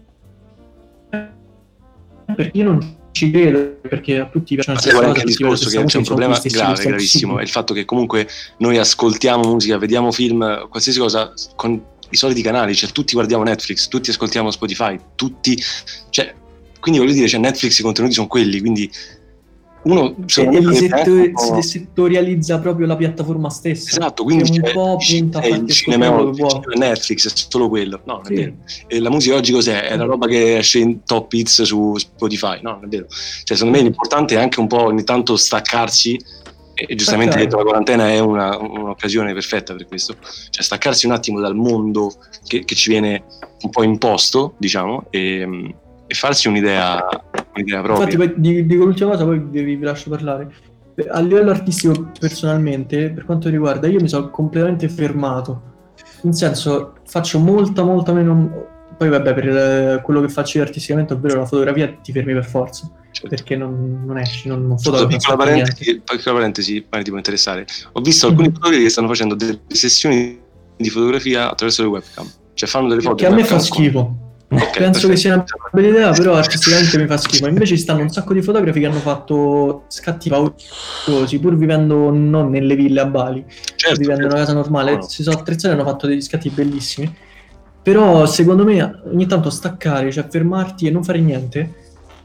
perché io non ci credo, perché a tutti piacciono le stesse anche il discorso? Che c'è un problema grave, gravissimo. È il fatto che comunque noi ascoltiamo musica, vediamo film, qualsiasi cosa con i soliti canali, cioè tutti guardiamo Netflix, tutti ascoltiamo Spotify, tutti. Cioè, quindi voglio dire, cioè Netflix i contenuti sono quelli, quindi uno E, e me li dovrebbe setto- anche un po'- si settorializza proprio la piattaforma stessa. Esatto, quindi Che un c'è, po' punta a è il cinema, il cinema Netflix, è solo quello. No, non è Sì. vero. E la musica oggi cos'è? È la roba che esce in top hits su Spotify. No, non è vero. Cioè, secondo me l'importante è anche un po' ogni tanto staccarsi. E giustamente detto la quarantena è una- un'occasione perfetta per questo. Cioè, staccarsi un attimo dal mondo che, che ci viene un po' imposto, diciamo, e, e farsi un'idea, un'idea propria. Infatti, poi di- dico l'ultima cosa, poi vi, vi lascio parlare. A livello artistico, personalmente, per quanto riguarda, io mi sono completamente fermato. In senso, faccio molta, molta meno. Poi, vabbè, per eh, quello che faccio io artisticamente, ovvero la fotografia, ti fermi per forza. Certo. Perché non, non esci, non, non Scusa, fotografi. piccola parentesi, piccola parentesi, magari ti può interessare. Ho visto alcuni Mhm. fotografi che stanno facendo delle sessioni di fotografia attraverso le webcam. Cioè fanno delle foto. Che a me fa schifo. Con- Ok, Penso che sia una bella idea, però artisticamente mi fa schifo. Invece ci stanno un sacco di fotografi che hanno fatto scatti paurosi, pur vivendo non nelle ville a Bali, Certo, vivendo in una casa normale. No, no. Si sono attrezzati e hanno fatto degli scatti bellissimi. Però secondo me ogni tanto staccare, cioè fermarti e non fare niente,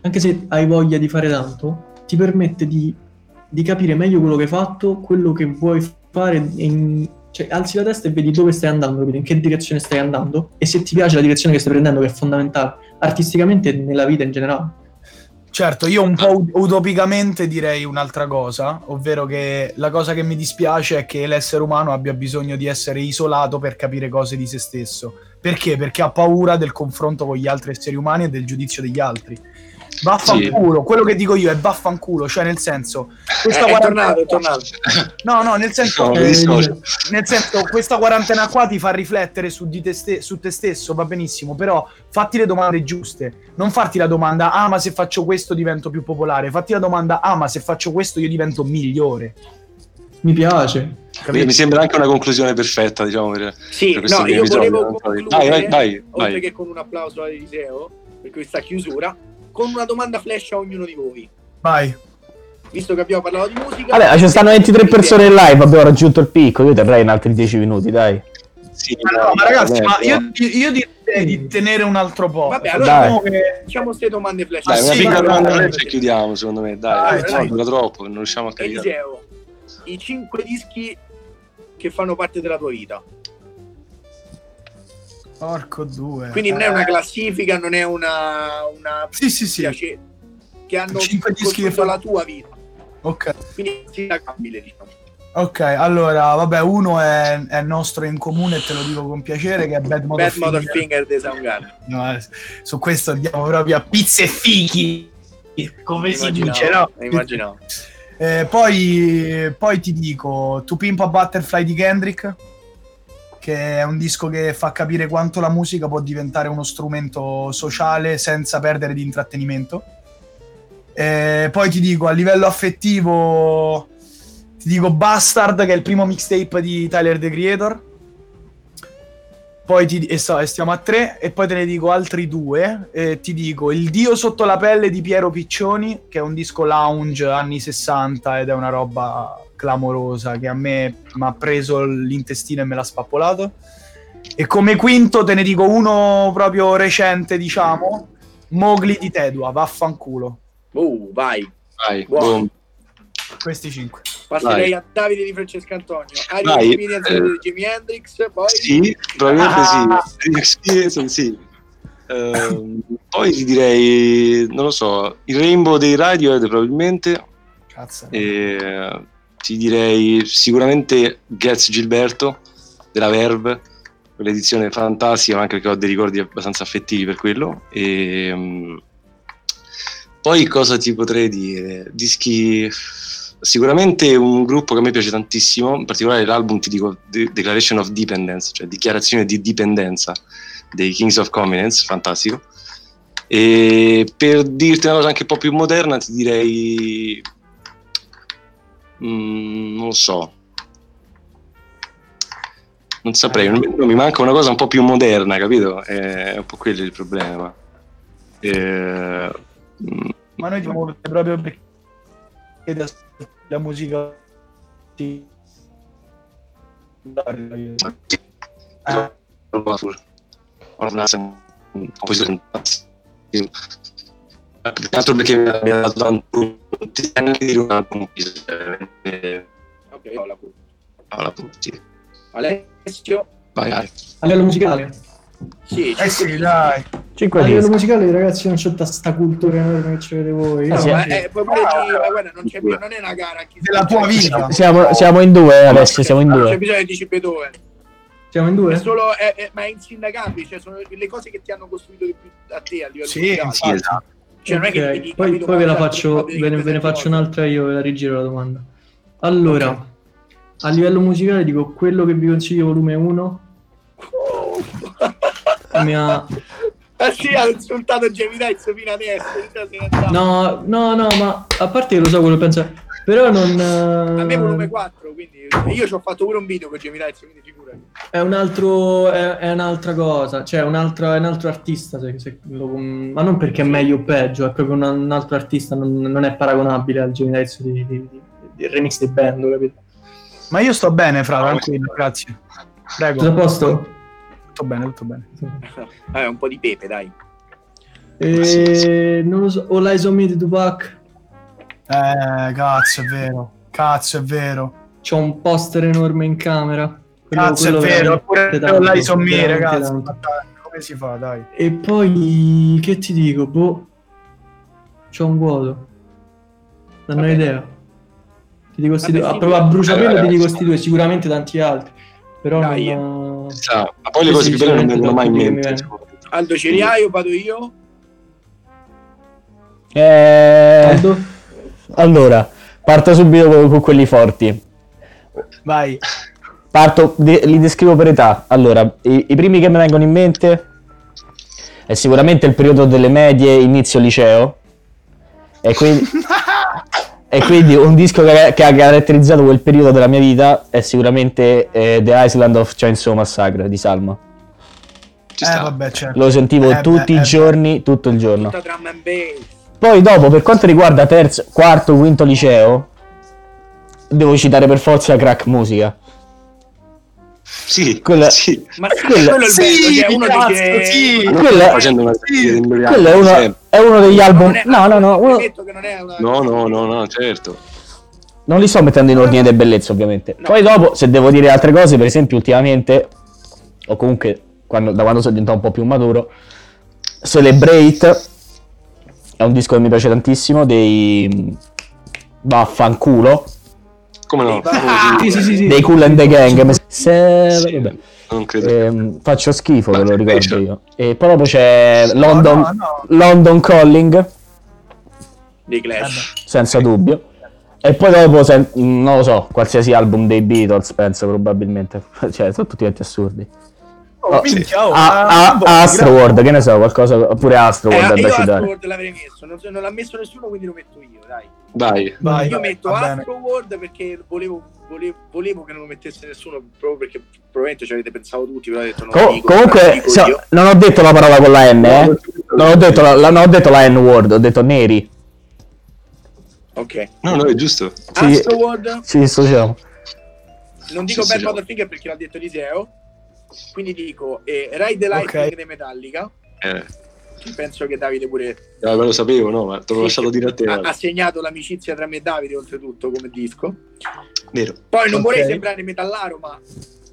anche se hai voglia di fare tanto, ti permette di, di capire meglio quello che hai fatto, quello che vuoi fare, e in- cioè alzi la testa e vedi dove stai andando, capito? in che direzione stai andando e se ti piace la direzione che stai prendendo, che è fondamentale, artisticamente nella vita in generale. Certo, io un po' ut- utopicamente direi un'altra cosa, ovvero che la cosa che mi dispiace è che l'essere umano abbia bisogno di essere isolato per capire cose di se stesso. Perché? Perché ha paura del confronto con gli altri esseri umani e del giudizio degli altri. Vaffanculo, quello che dico io è vaffanculo, cioè nel senso... Eh, Questa è quarantena- tornato, è tornato. No, no, nel senso... No, Eh. Nel senso, questa quarantena qua ti fa riflettere su, di te, ste- su te stesso, va benissimo, però fatti le domande giuste. Non farti la domanda, ah, ma se faccio questo divento più popolare. Fatti la domanda, ah, ma se faccio questo io divento migliore. Mi piace. Mi mi sembra anche una conclusione perfetta, diciamo, per, Sì, per questo no, io episodio. volevo concludere, vai, vai, oltre vai. che con un applauso a Eliseo per questa chiusura, con una domanda flash a ognuno di voi. Vai. Visto che abbiamo parlato di musica... Vabbè, ci stanno 23 persone in live, abbiamo raggiunto il picco, io terrei in altri 10 minuti, dai. Sì, Ma no, ma ragazzi, ma io, io direi di tenere un altro po'. Vabbè, allora Dai. Diciamo che- Facciamo queste domande flash. Dai, Ah, una sì, piccola domanda flash e chiudiamo, secondo me. Dai, Dai, dai, dura troppo, non riusciamo a caricare. Eliseo, i cinque dischi che fanno parte della tua vita. Porco due. Quindi non è Eh, una classifica, non è una... una Sì, sì, sì. piace- che hanno Cinque dischi che fanno- la tua vita. Ok. Quindi è instagrammabile, diciamo. Ok, allora, vabbè, uno è, è nostro in comune e te lo dico con piacere, che è Bad Motor Bad Finger. Motor Finger dei Soundgarden. No, eh, su questo andiamo proprio a pizze e fichi, come si dice, no? Immaginavo. Eh, poi, poi ti dico To Pimp a Butterfly di Kendrick, che è un disco che fa capire quanto la musica può diventare uno strumento sociale senza perdere di intrattenimento. Eh, poi ti dico a livello affettivo, ti dico Bastard, che è il primo mixtape di Tyler the Creator. Poi ti, e so- e stiamo a tre, e poi te ne dico altri due. Eh, ti dico Il Dio sotto la pelle di Piero Piccioni, che è un disco lounge anni 60 ed è una roba clamorosa che a me mi ha preso l'intestino e me l'ha spappolato. E come quinto te ne dico uno proprio recente, diciamo, Mowgli di Tedua, vaffanculo. Uh, vai. Vai, Wow. boom. Questi cinque. Passerei Vai. a Davide di Francesco Antonio. Vai, Experience eh. di Jimi Hendrix, poi Sì, probabilmente Ah. sì. Experience, sì. Ehm, poi ti direi, non lo so, il Rainbow dei Radiohead probabilmente. Cazzo. E, ti direi sicuramente Gets Gilberto della Verve, quell'edizione fantastica, anche perché ho dei ricordi abbastanza affettivi per quello. E, mm, poi cosa ti potrei dire? Dischi. Sicuramente un gruppo che a me piace tantissimo, in particolare l'album ti dico De- Declaration of Dependence, cioè dichiarazione di dipendenza dei Kings of Convenience, fantastico. E per dirti una cosa anche un po' più moderna, ti direi. Mm, non lo so. Non saprei, non mi- manca una cosa un po' più moderna, capito? È un po' quello il problema. Eh, Ma noi muovete proprio perché la musica. Sì. Ah, Più che altro perché mi ha dato tanto ti anche dire un album eh, Ok. Paola Putti. Alessio? Vai, vai. A livello musicale? Sì, Eh sì, dai. 5 A livello musicale, ragazzi, non c'è tutta sta cultura enorme che ci avete voi. Eh No, sì, ma, eh. puoi pure dire, ma guarda, non, c'è, non è una gara. chi- Della tua vita. Siamo, siamo in due adesso, siamo in Non c'è due. bisogno di Beethoven. Siamo in È due? solo, è- è- ma è insindacabile, cioè sono le cose che ti hanno costruito di più a te a livello Sì, musicale. infatti. esatto. Cioè, non è che Ok, devi, poi, poi ve la faccio, ve ne, ve ne faccio un'altra io, ve la rigiro la domanda. Allora, a livello musicale dico quello che vi consiglio volume 1 mi ha... Ah sì, ha insultato Dice fino adesso. No, no, no, ma a parte che lo so quello che pensa, però non... A me eh, volume 4, quindi io ci ho fatto pure un video con Jamie Dice, quindi figurati. È un altro, è, è un'altra cosa, cioè un altro, è un altro artista, se- se lo- ma non perché è meglio o peggio, è proprio un, un altro artista, non, non è paragonabile al Jamie Dice di, di, di- del remix di band, capito? Ma io sto bene, fra, tranquillo, grazie. Prego. Tutto a posto? Tutto bene, tutto bene. Vabbè, un po' di pepe, dai. E, non lo so, All Eyes on Me di Tupac, Eh, cazzo, è vero. Cazzo, è vero. c'ho un poster enorme in camera. Quello- Cazzo, è quello vero. veramente Pure tanto, là tanto. Ma dai, Come si fa, dai? E poi, che ti dico, boh, c'ho un vuoto, non ho idea. Ti dico sti Vabbè, due, ah, proprio a bruciapelo eh, ti dico sti due, sicuramente tanti altri, però Dai, non... Sa, ma poi le cose più belle non vengono mai in mente. mi insomma. Aldo Ceriaio, vado io. Eh, Aldo? Allora, parto subito con, con quelli forti. Vai. Parto, de- li descrivo per età. Allora, i, i primi che mi vengono in mente è sicuramente il periodo delle medie, inizio liceo. E quindi, e quindi un disco che, che ha caratterizzato quel periodo della mia vita è sicuramente eh, The Island of Chainsaw Massacre di Salma. Ci Eh, vabbè, certo. Lo sentivo Eh, beh, tutti eh, i beh. giorni, tutto il giorno. Tutta drum and bass. Poi dopo, per quanto riguarda terzo, quarto, quinto liceo, devo citare per forza Crack Musica. Sì, Quella- sì. Ma sì, Quello- è il Sì, bello, cioè uno cazzo, dice... sì. Quella- facendo una Sì, Quello è uno, sempre. è uno degli album. È- No, no, no. uno- Premetto che non è una... No, no, no, no, certo. Non li sto mettendo in ordine di bellezza, ovviamente. No. Poi dopo, se devo dire altre cose, per esempio, ultimamente, o comunque quando- da quando sono diventato un po' più maturo, Celebrate è un disco che mi piace tantissimo, dei Vaffanculo, Come no? Sì, sì, sì, sì. dei Cool and the Gang. Se... vabbè. Non credo. Ehm, faccio schifo, Ma ve lo ricordo invece- io. E poi dopo c'è London, no, no. London Calling, Dei Clash. senza dubbio. E poi dopo, se- non lo so, qualsiasi album dei Beatles, penso probabilmente. Cioè, sono tutti assurdi. Oh, minchia, oh, A- ah, a- boh, Astroworld, che ne so, qualcosa, oppure Astroworld Eh, da citare. Astroworld l'avrei messo, non, non l'ha messo nessuno, quindi lo metto io, dai. Dai. Vai, Io vai, metto. Astroworld perché volevo, volevo, volevo che non lo mettesse nessuno, proprio perché probabilmente ci avete pensato tutti, però ho detto no, Co- dico, comunque, dico so- non ho detto la parola con la N, eh. Non ho detto la, la- non ho detto la N-word, ho detto neri. Ok. No, no, è giusto. Astroworld, Ci dissociamo. non dico Sì, Bad Motherfinger perché l'ha detto Eliseo, quindi dico eh, Ride the Lightning Ok. dei Metallica, Eh, penso che Davide pure eh, lo sapevo, no, ma te l'ho lasciato dire a te. ha, ha segnato l'amicizia tra me e Davide oltretutto come disco. Vero. Poi non Ok. vorrei sembrare metallaro, ma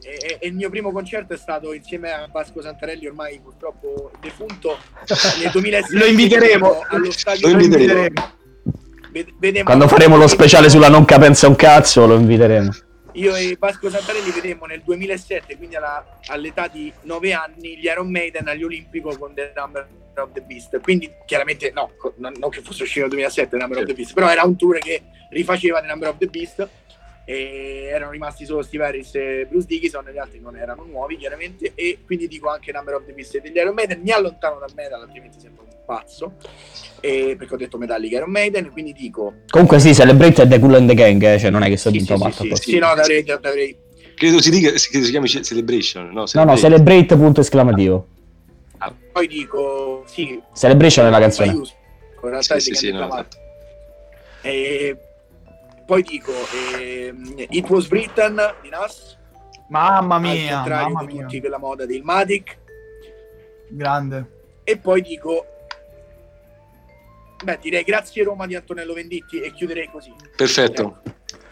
eh, eh, il mio primo concerto è stato insieme a Vasco Santarelli, ormai purtroppo defunto, nel 2006. Lo inviteremo. allo stadio Lo inviteremo. Ved- vedemmo- Quando faremo lo speciale sulla non capenza un cazzo, lo inviteremo. Io e Vasco Santarelli vedemmo nel 2007, quindi alla- all'età di 9 anni, gli Iron Maiden agli Olimpico con The Number of the Beast. Quindi chiaramente no, non, non che fosse uscito nel 2007 The Number of the Beast, però era un tour che rifaceva The Number of the Beast e erano rimasti solo Steve Harris e Bruce Dickinson, gli altri non erano nuovi chiaramente e quindi dico anche Number of the Beast e degli Iron Maiden. Mi allontano dal metal, altrimenti sembro un pazzo, e- perché ho detto Metallica Iron Maiden, quindi dico... Comunque sì, Celebrate è The Cool and the Gang, eh, cioè non è che sto Sì, dentro sì, matto sì, sì, sì, no, avrei, avrei Credo si dica, credo si chiami Celebration, no? No, no, Celebrate. Celebrate punto esclamativo. Poi dico, sì, Celebration è la canzone. in realtà Sì, è sì, sì, no, decadente E poi dico, ehm, It Was Britain di Nas, Mamma al mia, contrario mamma di mia. tutti quella moda del Matic, Grande. e poi dico Beh, direi grazie Roma di Antonello Venditti e chiuderei così. Perfetto.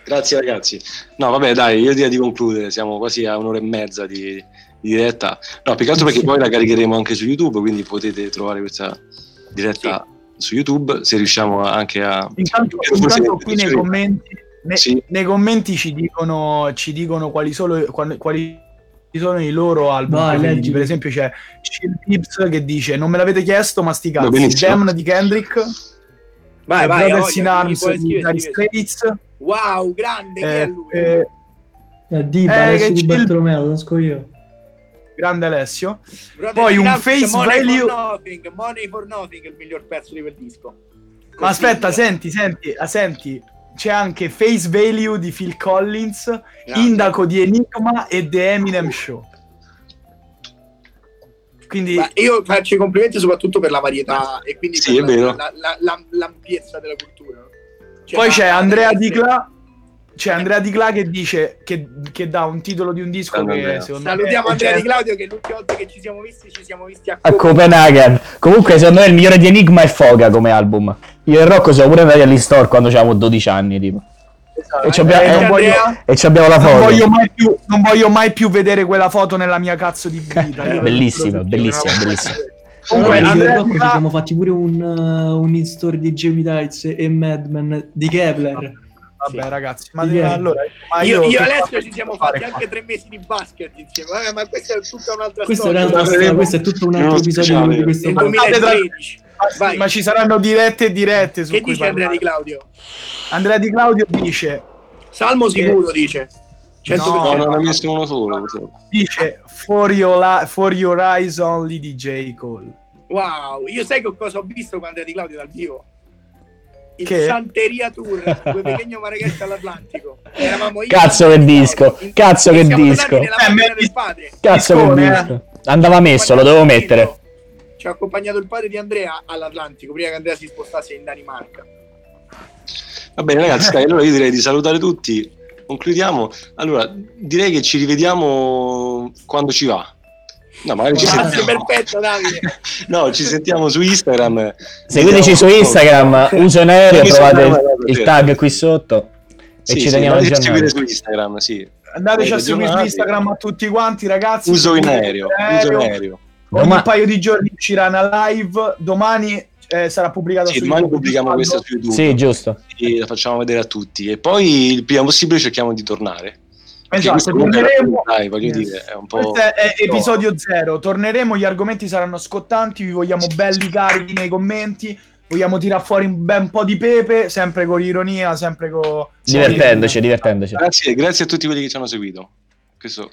Grazie ragazzi. No, vabbè, dai, io direi di concludere, siamo quasi a un'ora e mezza di, di diretta. No, più che altro perché poi la caricheremo anche su YouTube, quindi potete trovare questa diretta su YouTube se riusciamo anche a... Intanto, intanto qui nei commenti, ne- Sì. nei commenti ci dicono, ci dicono quali, sono, quali, quali sono i loro album Vai, preferiti. leggi. Per esempio c'è Chill Tips che dice non me l'avete chiesto ma sti cazzi. Damn di Kendrick, Vai, eh, vai, Brothers in Arms di Dire. Straits, Wow, grande, chi è eh, lui? eh, Eh, Diva, Eh, adesso che di Bartolomeo, lo conosco io. Grande Alessio. Brothers poi un face Money value- for Nothing, Money for Nothing è il miglior pezzo di quel disco. Ma aspetta, Così, senti, senti, ah, senti. C'è anche Face Value di Phil Collins, grande. Indaco di Enigma e The Eminem Show. Quindi Ma io faccio i complimenti soprattutto per la varietà e quindi Sì, per è la- vero. la- la- la- l'ampiezza della cultura. Cioè, Poi c'è Andrea la- Dicla. C'è Andrea Dicla che dice che, che dà un titolo di un disco Grande che Andrea. secondo Salutiamo me Andrea cioè, Di Claudio che l'ultima volta che ci siamo visti ci siamo visti a, A Copenaghen. Comunque, secondo me il migliore di Enigma è Foga come album. Io e Rocco siamo pure andati all'Instore quando avevamo 12 anni, tipo. esatto. E ci abbiamo, Eh, non, voglio, e ci abbiamo la non foto. voglio mai più, non voglio mai più vedere quella foto nella mia cazzo di vita. Bellissima, bellissima, bellissima. Comunque, Allora, io Andrea Rocco ci siamo fatti pure un, uh, un in-store di Jamie Tights e Madman di Kepler. Vabbè, ragazzi, ma Sì. allora, ma io, io, io e che Alessio ci siamo fatti qua? anche tre mesi di basket insieme, Vabbè, ma questa è tutta un'altra Questo è, storia. un'altra Guarda, storia, questo è tutto un altro uno episodio speciale. di questo Nel podcast. 2013. Ma sì, Vai. ma ci saranno dirette e dirette su Che cui dice Andrea Di parlare. Claudio? Andrea Di Claudio dice Salmo sicuro dice. 100%. No, non ha messo uno solo. dice for your, li- for your eyes only di J. Cole. Wow, io sai che cosa ho visto con Andrea Di Claudio dal vivo? Il Che? Santeria Tour, quel pequeño Marrakesh all'Atlantico. Eravamo io Cazzo che disco, cazzo che disco. Eh. Cazzo che Discone, disco. Andava messo, lo devo mettere. Ci ha accompagnato il padre di Andrea all'Atlantico prima che Andrea si spostasse in Danimarca. Va bene ragazzi, allora io direi di salutare tutti. Concludiamo. Allora, direi che ci rivediamo quando ci va. No, magari ci Grazie, sentiamo. perfetto Davide. No, ci sentiamo su Instagram. Seguiteci su Instagram, uso in aereo, Sì, trovate sì, il sì. tag qui sotto Sì, e ci sì, teniamo andateci a seguire aggiornati. su Instagram, sì. Andateci a seguire su. Instagram a tutti quanti, ragazzi. Uso in aereo, uso in aereo. Ogni Doma- paio di giorni uscirà una live. Domani eh, sarà pubblicata Sì, su domani YouTube. pubblichiamo questa su YouTube Sì, giusto. e la facciamo vedere a tutti. E poi il prima possibile cerchiamo di tornare. Esatto, torneremo. dai, voglio Yes. dire, è un po'... Questo è, è episodio zero. Torneremo, gli argomenti saranno scottanti. Vi vogliamo belli carichi nei commenti. Vogliamo tirare fuori un bel po' di pepe, sempre con ironia, sempre con. Divertendoci, divertendoci. Grazie, grazie a tutti quelli che ci hanno seguito. Questo